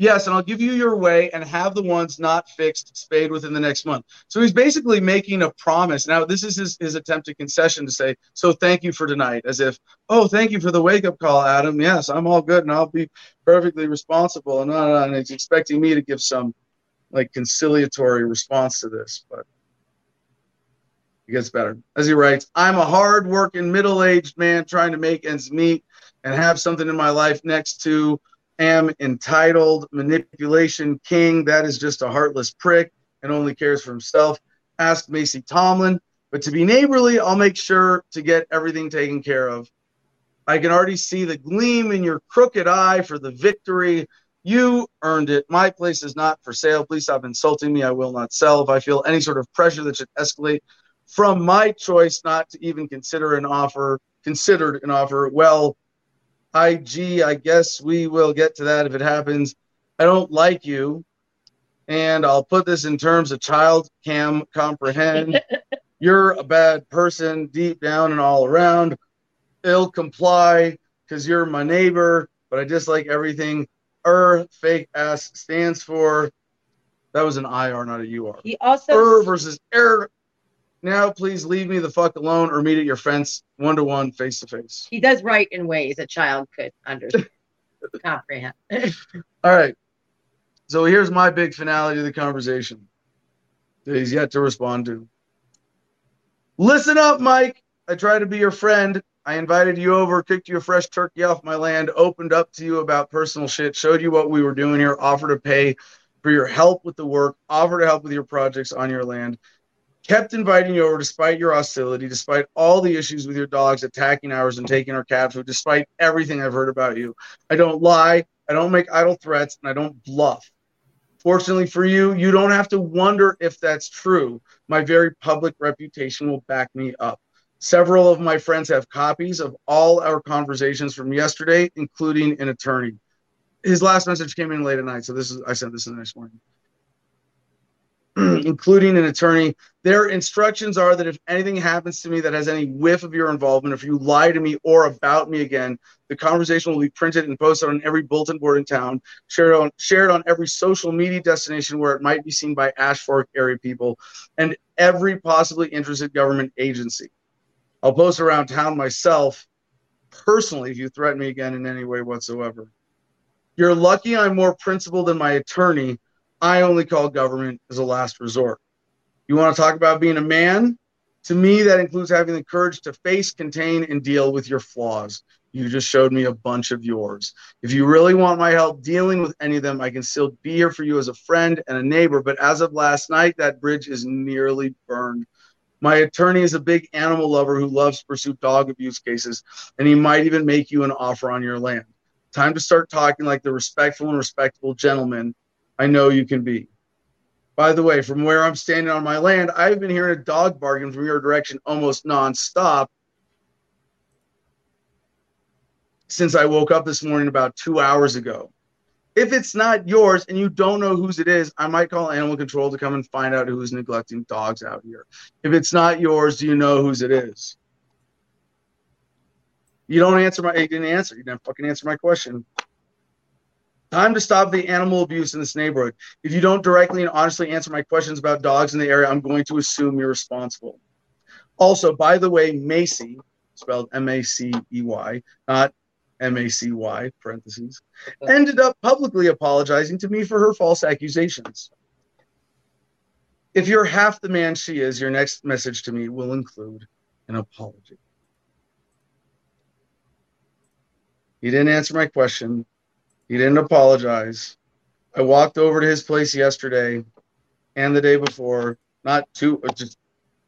Yes, and I'll give you your way and have the ones not fixed spayed within the next month. So he's basically making a promise. Now, this is his, his attempt at concession to say, so thank you for tonight, as if, oh, thank you for the wake up call, Adam. Yes, I'm all good and I'll be perfectly responsible. And, uh, and he's expecting me to give some like conciliatory response to this, but it gets better. As he writes, I'm a hard working middle aged man trying to make ends meet and have something in my life next to am entitled manipulation king. That is just a heartless prick and only cares for himself. Ask Macy Tomlin. But to be neighborly, I'll make sure to get everything taken care of. I can already see the gleam in your crooked eye for the victory. You earned it. My place is not for sale. Please stop insulting me. I will not sell. If I feel any sort of pressure that should escalate from my choice not to even consider an offer, considered an offer, well, IG, I guess we will get to that if it happens. I don't like you. And I'll put this in terms of child cam comprehend. <laughs> You're a bad person deep down and all around. Ill comply because you're my neighbor, but I dislike everything er fake ass stands for. That was an IR, not a UR. He also Er versus error. Now, please leave me the fuck alone or meet at your fence one to one, face to face. he does write in ways a child could understand, <laughs> comprehend. <laughs> All right. So here's my big finale to the conversation that he's yet to respond to. Listen up, Mike. I try to be your friend. I invited you over, cooked you a fresh turkey off my land, opened up to you about personal shit, showed you what we were doing here, offered to pay for your help with the work, offered to help with your projects on your land, kept inviting you over despite your hostility, despite all the issues with your dogs attacking ours and taking our cat food, despite everything I've heard about you. I don't lie, I don't make idle threats, and I don't bluff. Fortunately for you, you don't have to wonder if that's true. My very public reputation will back me up. Several of my friends have copies of all our conversations from yesterday, including an attorney. His last message came in late at night, so this is I sent this in the next morning. <clears throat> including an attorney. Their instructions are that if anything happens to me that has any whiff of your involvement, if you lie to me or about me again, the conversation will be printed and posted on every bulletin board in town, shared on shared on every social media destination where it might be seen by Ash Fork area people, and every possibly interested government agency. I'll post around town myself personally if you threaten me again in any way whatsoever. You're lucky I'm more principled than my attorney. I only call government as a last resort. You want to talk about being a man? To me, that includes having the courage to face, contain, and deal with your flaws. You just showed me a bunch of yours. If you really want my help dealing with any of them, I can still be here for you as a friend and a neighbor. But as of last night, that bridge is nearly burned. My attorney is a big animal lover who loves to pursue dog abuse cases, and he might even make you an offer on your land. Time to start talking like the respectful and respectable gentleman I know you can be. By the way, from where I'm standing on my land, I've been hearing a dog barking from your direction almost nonstop since I woke up this morning about two hours ago. If it's not yours and you don't know whose it is, I might call animal control to come and find out who's neglecting dogs out here. If it's not yours, do you know whose it is? You don't answer my. You didn't answer. You didn't fucking answer my question. Time to stop the animal abuse in this neighborhood. If you don't directly and honestly answer my questions about dogs in the area, I'm going to assume you're responsible. Also, by the way, Macy, spelled M A C E Y, not M A C Y, parentheses, ended up publicly apologizing to me for her false accusations. If you're half the man she is, your next message to me will include an apology. He didn't answer my question. He didn't apologize. I walked over to his place yesterday and the day before, not uh, just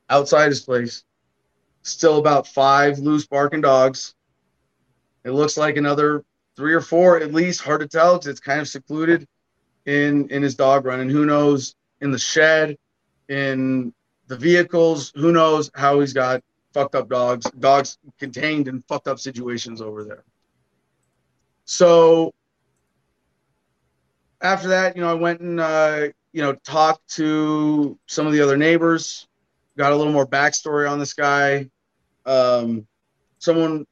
outside his place. Still about five loose barking dogs. It looks like another three or four at least. Hard to tell because it's kind of secluded in in his dog run, and who knows in the shed, in the vehicles. Who knows how he's got fucked up dogs, dogs contained in fucked up situations over there. So after that, you know, I went and uh, you know talked to some of the other neighbors, got a little more backstory on this guy. Um, someone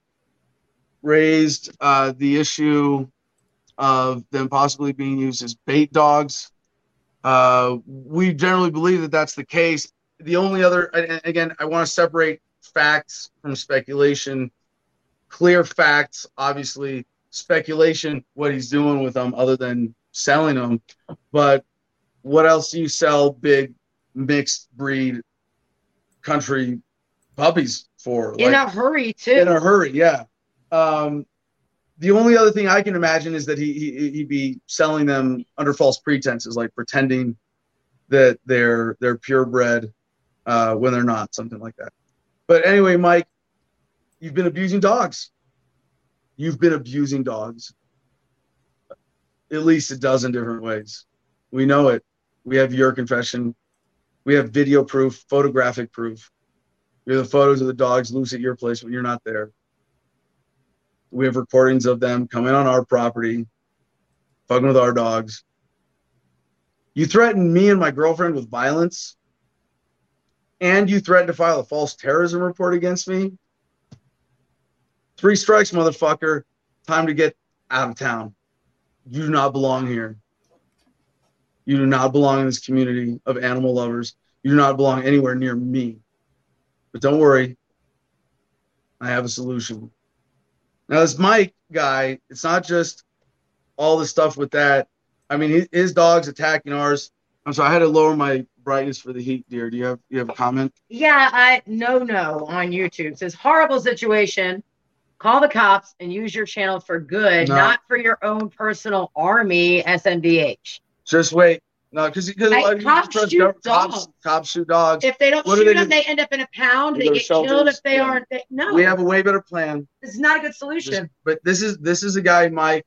raised uh, the issue of them possibly being used as bait dogs. Uh, we generally believe that that's the case. The only other, again, I want to separate facts from speculation. Clear facts, obviously, speculation, what he's doing with them, other than selling them. But what else do you sell big mixed breed country puppies for? In like, a hurry, too. In a hurry, yeah. Um, the only other thing I can imagine is that he, he he'd be selling them under false pretenses, like pretending that they're they're purebred uh, when they're not, something like that. But anyway, Mike, you've been abusing dogs. You've been abusing dogs at least a dozen different ways. We know it. We have your confession. We have video proof, photographic proof. We have the photos of the dogs loose at your place when you're not there. We have recordings of them coming on our property, fucking with our dogs. You threatened me and my girlfriend with violence, and you threatened to file a false terrorism report against me. Three strikes, motherfucker. Time to get out of town. You do not belong here. You do not belong in this community of animal lovers. You do not belong anywhere near me. But don't worry, I have a solution. Now, this Mike guy, it's not just all the stuff with that. I mean, his dog's attacking ours. I'm sorry, I had to lower my brightness for the heat, dear. Do you have you have a comment? Yeah, I no no on YouTube it says horrible situation. Call the cops and use your channel for good, no. not for your own personal army. SMDH. Just wait. No, because because like, cops shoot dogs. Cops, cops shoot dogs. If they don't what shoot do they them, do? they end up in a pound. They, they get shelters. killed if they yeah. aren't. They, no, we have a way better plan. This is not a good solution. Just, but this is this is a guy, Mike,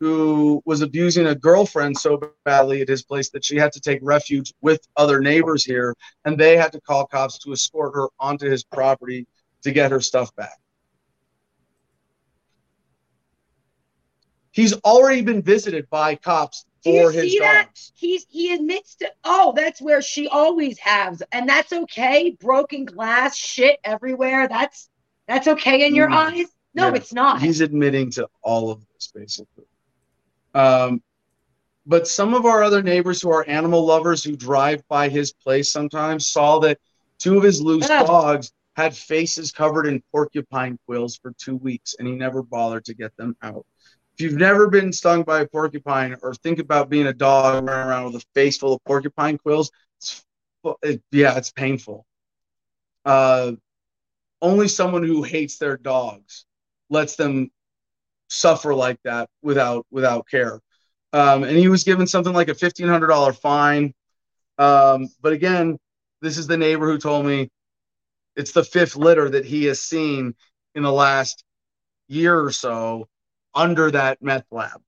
who was abusing a girlfriend so badly at his place that she had to take refuge with other neighbors here, and they had to call cops to escort her onto his property to get her stuff back. He's already been visited by cops do you see that? He's he admits to oh, that's where she always has, and that's okay. Broken glass, shit everywhere. That's that's okay in your mm. eyes. No, yeah. it's not. He's admitting to all of this basically. Um, but some of our other neighbors who are animal lovers who drive by his place sometimes saw that two of his loose dogs had faces covered in porcupine quills for two weeks, and he never bothered to get them out if you've never been stung by a porcupine or think about being a dog running around with a face full of porcupine quills, it's, it, yeah, it's painful. Uh, only someone who hates their dogs lets them suffer like that without without care. Um, and he was given something like a fifteen hundred dollar fine. Um, but again, this is the neighbor who told me it's the fifth litter that he has seen in the last year or so under that meth lab.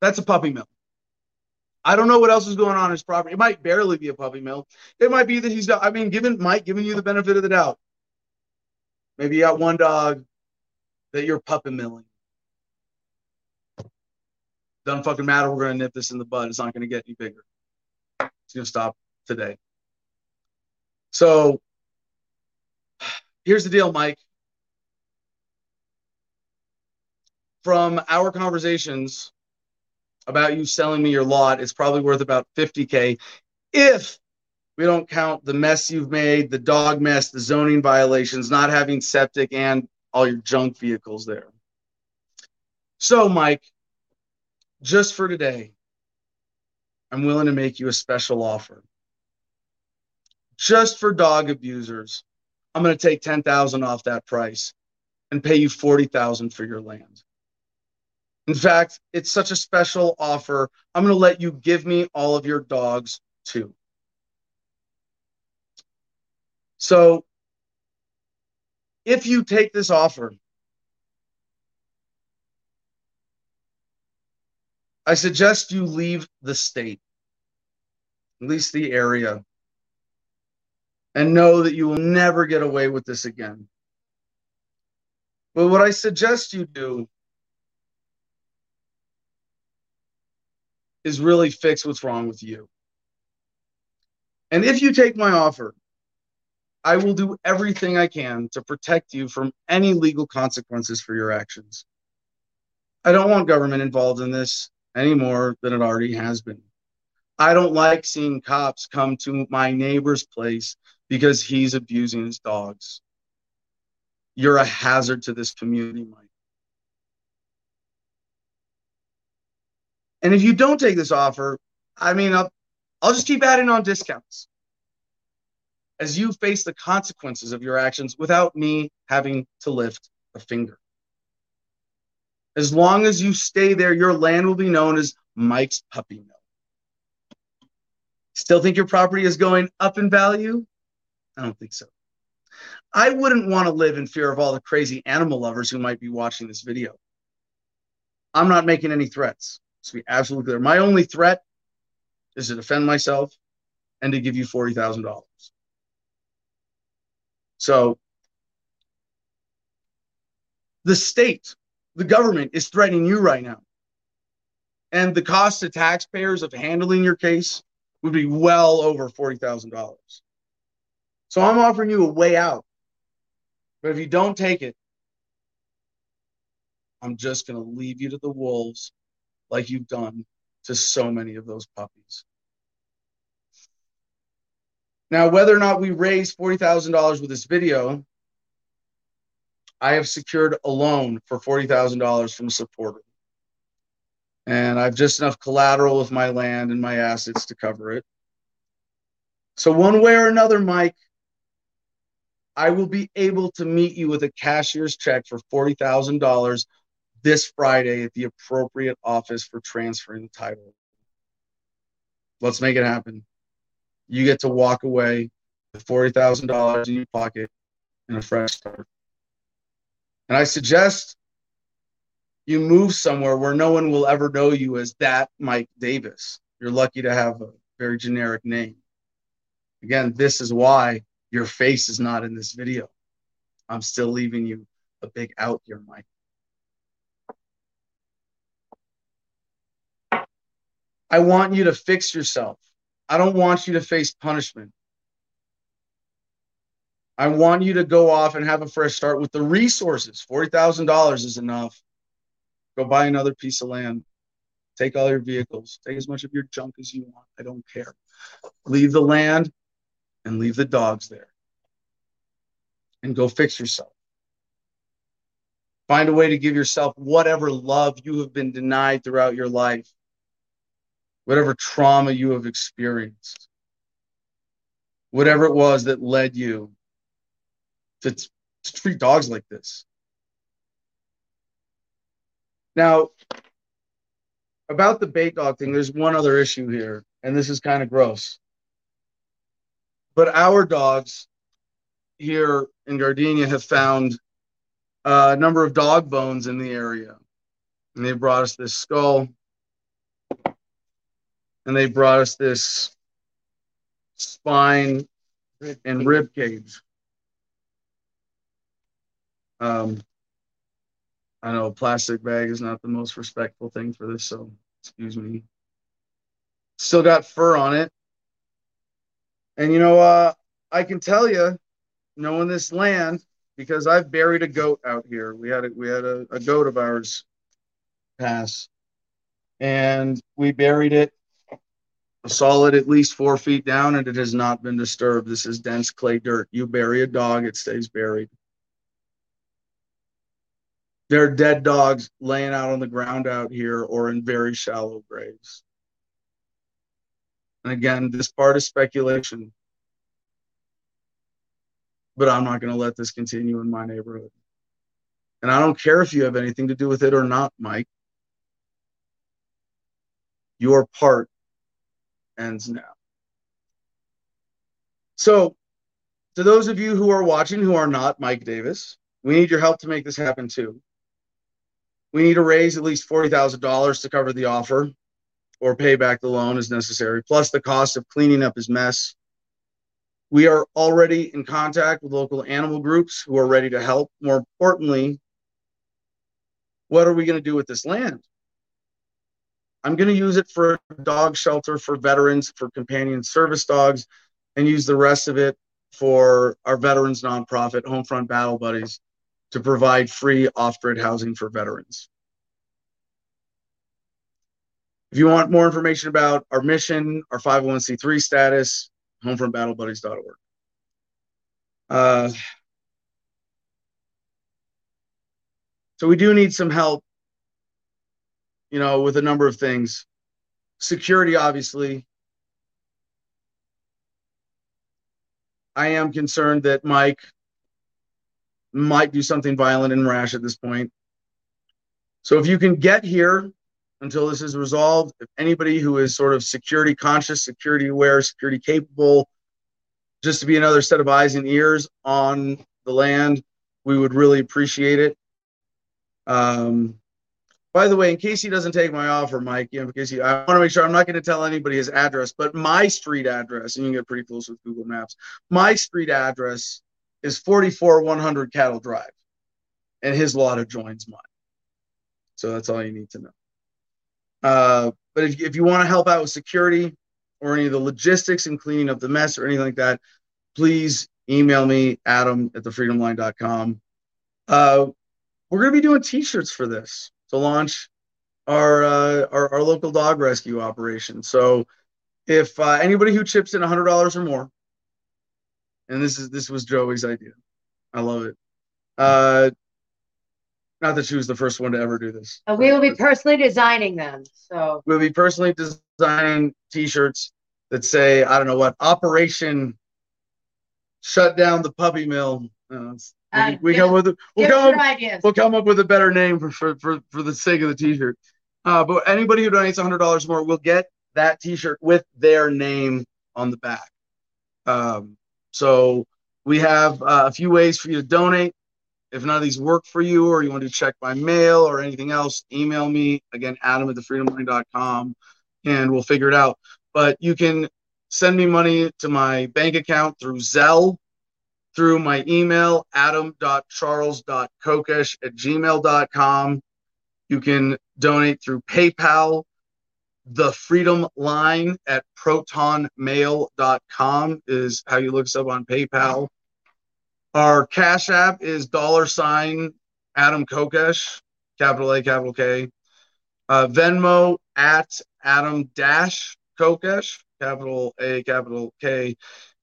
That's a puppy mill. I don't know what else is going on his property. It might barely be a puppy mill. It might be that he's, I mean, given Mike giving you the benefit of the doubt. Maybe you got one dog that you're puppy milling. Doesn't fucking matter. We're to nip this in the bud. It's not to get any bigger. It's to stop today. So here's the deal, Mike. From our conversations about you selling me your lot, it's probably worth about 50K if we don't count the mess you've made, the dog mess, the zoning violations, not having septic, and all your junk vehicles there. So, Mike, just for today, I'm willing to make you a special offer. Just for dog abusers, I'm going to take 10,000 off that price and pay you 40,000 for your land. In fact, it's such a special offer. I'm going to let you give me all of your dogs too. So if you take this offer, I suggest you leave the state, at least the area, and know that you will never get away with this again. But what I suggest you do is really fix what's wrong with you. And if you take my offer, I will do everything I can to protect you from any legal consequences for your actions. I don't want government involved in this any more than it already has been. I don't like seeing cops come to my neighbor's place because he's abusing his dogs. You're a hazard to this community, Mike. And if you don't take this offer, I mean, I'll, I'll just keep adding on discounts as you face the consequences of your actions without me having to lift a finger. As long as you stay there, your land will be known as Mike's Puppy Mill. Still think your property is going up in value? I don't think so. I wouldn't want to live in fear of all the crazy animal lovers who might be watching this video. I'm not making any threats. To be absolutely clear, my only threat is to defend myself and to give you forty thousand dollars. So the state, the government is threatening you right now. And the cost to taxpayers of handling your case would be well over $40,000. So I'm offering you a way out. But if you don't take it, I'm just going to leave you to the wolves like you've done to so many of those puppies. Now, whether or not we raise $40,000 with this video, I have secured a loan for $40,000 from a supporter. And I've just enough collateral with my land and my assets to cover it. So, one way or another, Mike, I will be able to meet you with a cashier's check for $40,000 this Friday at the appropriate office for transferring the title. Let's make it happen you get to walk away with $40,000 in your pocket and a fresh start. And I suggest you move somewhere where no one will ever know you as that Mike Davis. You're lucky to have a very generic name. Again, this is why your face is not in this video. I'm still leaving you a big out here, Mike. I want you to fix yourself. I don't want you to face punishment. I want you to go off and have a fresh start with the resources. $40,000 is enough. Go buy another piece of land. Take all your vehicles. Take as much of your junk as you want. I don't care. Leave the land and leave the dogs there. And go fix yourself. Find a way to give yourself whatever love you have been denied throughout your life whatever trauma you have experienced, whatever it was that led you to, to treat dogs like this. Now, about the bait dog thing, there's one other issue here, and this is kind of gross. But our dogs here in Gardenia have found a number of dog bones in the area. And they brought us this skull and they brought us this spine and rib cage. Um, I know a plastic bag is not the most respectful thing for this, so excuse me. Still got fur on it. And you know, uh, I can tell you, knowing this land, because I've buried a goat out here. We had a, we had a, a goat of ours pass, and we buried it a solid at least four feet down and it has not been disturbed. This is dense clay dirt. You bury a dog, it stays buried. There are dead dogs laying out on the ground out here or in very shallow graves. And again, this part is speculation. But I'm not going to let this continue in my neighborhood. And I don't care if you have anything to do with it or not, Mike. Your part ends now. So, to those of you who are watching who are not Mike Davis, we need your help to make this happen too. We need to raise at least $40,000 to cover the offer or pay back the loan as necessary, plus the cost of cleaning up his mess. We are already in contact with local animal groups who are ready to help. More importantly, what are we going to do with this land? I'm going to use it for a dog shelter for veterans, for companion service dogs, and use the rest of it for our veterans nonprofit, Homefront Battle Buddies, to provide free off grid housing for veterans. If you want more information about our mission, our 501c3 status, homefrontbattlebuddies.org. Uh, so we do need some help, you know, with a number of things. Security, obviously. I am concerned that Mike might do something violent and rash at this point. So if you can get here until this is resolved. If anybody who is sort of security conscious, security aware, security capable, just to be another set of eyes and ears on the land, we would really appreciate it. Um, by the way, in case he doesn't take my offer, Mike, you know, because he, I want to make sure I'm not going to tell anybody his address, but my street address, and you can get pretty close with Google Maps. My street address is 44100 Cattle Drive, and his lot adjoins mine. So that's all you need to know. Uh, but if, if you want to help out with security or any of the logistics and cleaning up the mess or anything like that, please email me, adam at thefreedomline.com. Uh, we're going to be doing t-shirts for this to launch our, uh, our, our local dog rescue operation. So if uh, anybody who chips in $100 or more, and this is this was Joey's idea, I love it. Uh, not that she was the first one to ever do this. Uh, we will be personally designing them. So we'll be personally designing T-shirts that say, I don't know what, Operation Shut Down the Puppy Mill. Uh, we, we come with we'll come up, we'll come up with a better name for for for, for the sake of the T-shirt. Uh, but anybody who donates hundred dollars more will get that T-shirt with their name on the back. Um, so we have uh, a few ways for you to donate. If none of these work for you or you want to check by mail or anything else, email me again, adam at thefreedomline.com and we'll figure it out. But you can send me money to my bank account through Zelle, through my email, adam.charles.kokesh at gmail.com. You can donate through PayPal, the freedom line at protonmail.com is how you look us up on PayPal. Our Cash App is dollar sign Adam Kokesh, capital A, capital K. Uh, Venmo at Adam dash Kokesh, capital A, capital K.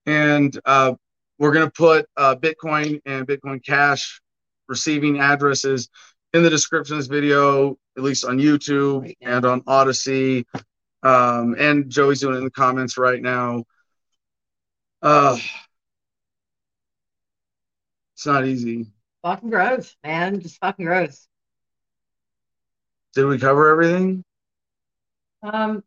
And uh, we're going to put uh, Bitcoin and Bitcoin Cash receiving addresses in the description of this video, at least on YouTube right and on Odysee. Um, and Joey's doing it in the comments right now. Uh, it's not easy. Fucking gross, man. Just fucking gross. Did we cover everything? Um,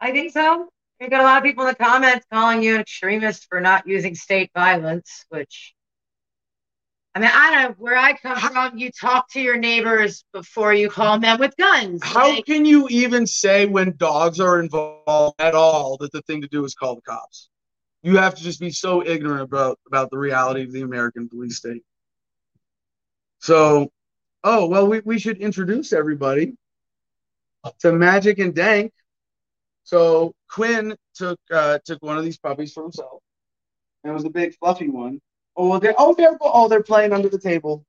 I think so. You got a lot of people in the comments calling you an extremist for not using state violence, which I mean, I don't know where I come from. You talk to your neighbors before you call men with guns. How like, can you even say when dogs are involved at all that the thing to do is call the cops? you have to just be so ignorant about about the reality of the American police state. So, oh well, we, we should introduce everybody to Magic and Dank. So Quinn took uh, took one of these puppies for himself. And it was a big fluffy one. Oh, well, they're oh they're oh they're playing under the table.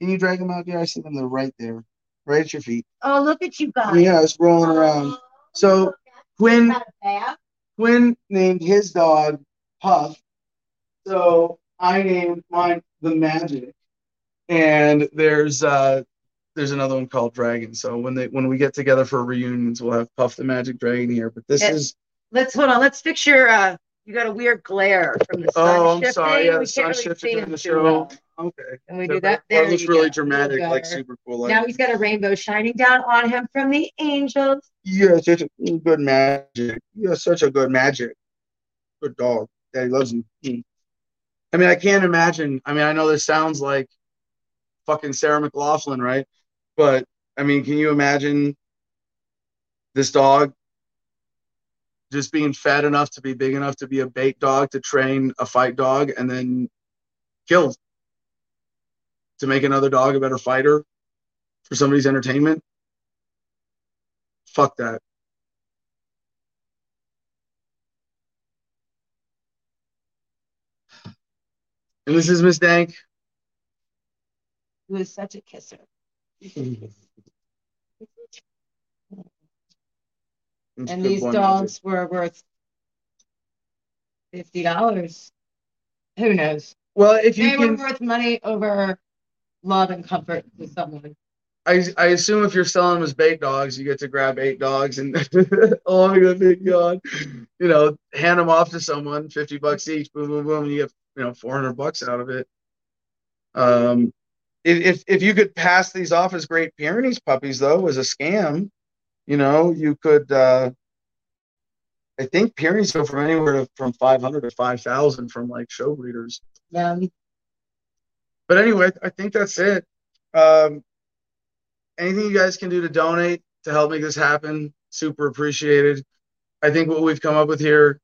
Can you drag them out there? I see them. They're right there, right at your feet. Oh, look at you guys. Yeah, it's rolling around. So Quinn Quinn named his dog Puff. So I named mine the Magic, and there's uh there's another one called Dragon. So when they when we get together for reunions, we'll have Puff the Magic Dragon here. But this is let's hold on. Let's fix your uh you got a weird glare from the sun oh, I'm shifting. sorry. Yeah, we sun really during the show. Well. Okay. And we so do that. There it looks really go. dramatic, like super cool. Like now he's got a rainbow shining down on him from the angels. Yeah, such a good magic. Yeah, such a good magic. Good dog. Daddy loves you. Mm. I mean, I can't imagine. I mean, I know this sounds like fucking Sarah McLachlan, right? But I mean, can you imagine this dog just being fat enough to be big enough to be a bait dog to train a fight dog and then killed to make another dog a better fighter for somebody's entertainment? Fuck that. And this is Miss Dank. Who is such a kisser. And these dogs were worth fifty dollars. Who knows? Well, if you They can, were worth money over love and comfort to someone. I, I assume if you're selling them as bait dogs, you get to grab eight dogs and <laughs> along with a big dog, you know, hand them off to someone, 50 bucks each, boom, boom, boom, and you get, you know, 400 bucks out of it. Um, if, if, if you could pass these off as Great Pyrenees puppies, though, as a scam, you know, you could, uh, I think Pyrenees go from anywhere to, from 500 to 5,000 from like show breeders. Um, But anyway, I think that's it. Um, anything you guys can do to donate to help make this happen, super appreciated. I think what we've come up with here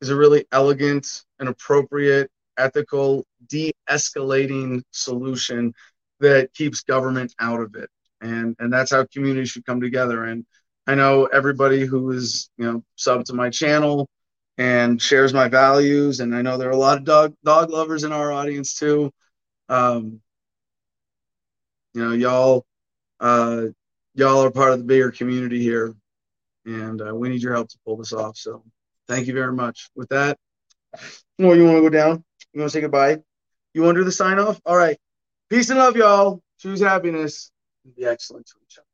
is a really elegant and appropriate, ethical, de escalating solution that keeps government out of it. And, and that's how communities should come together. And I know everybody who is, you know, sub to my channel and shares my values. And I know there are a lot of dog, dog lovers in our audience too. Um, you know, y'all, uh, y'all are part of the bigger community here, and uh, we need your help to pull this off. So, thank you very much. With that, no, you want to go down? You want to say goodbye? You want to do the sign off? All right. Peace and love, y'all. Choose happiness. and Be excellent to each other.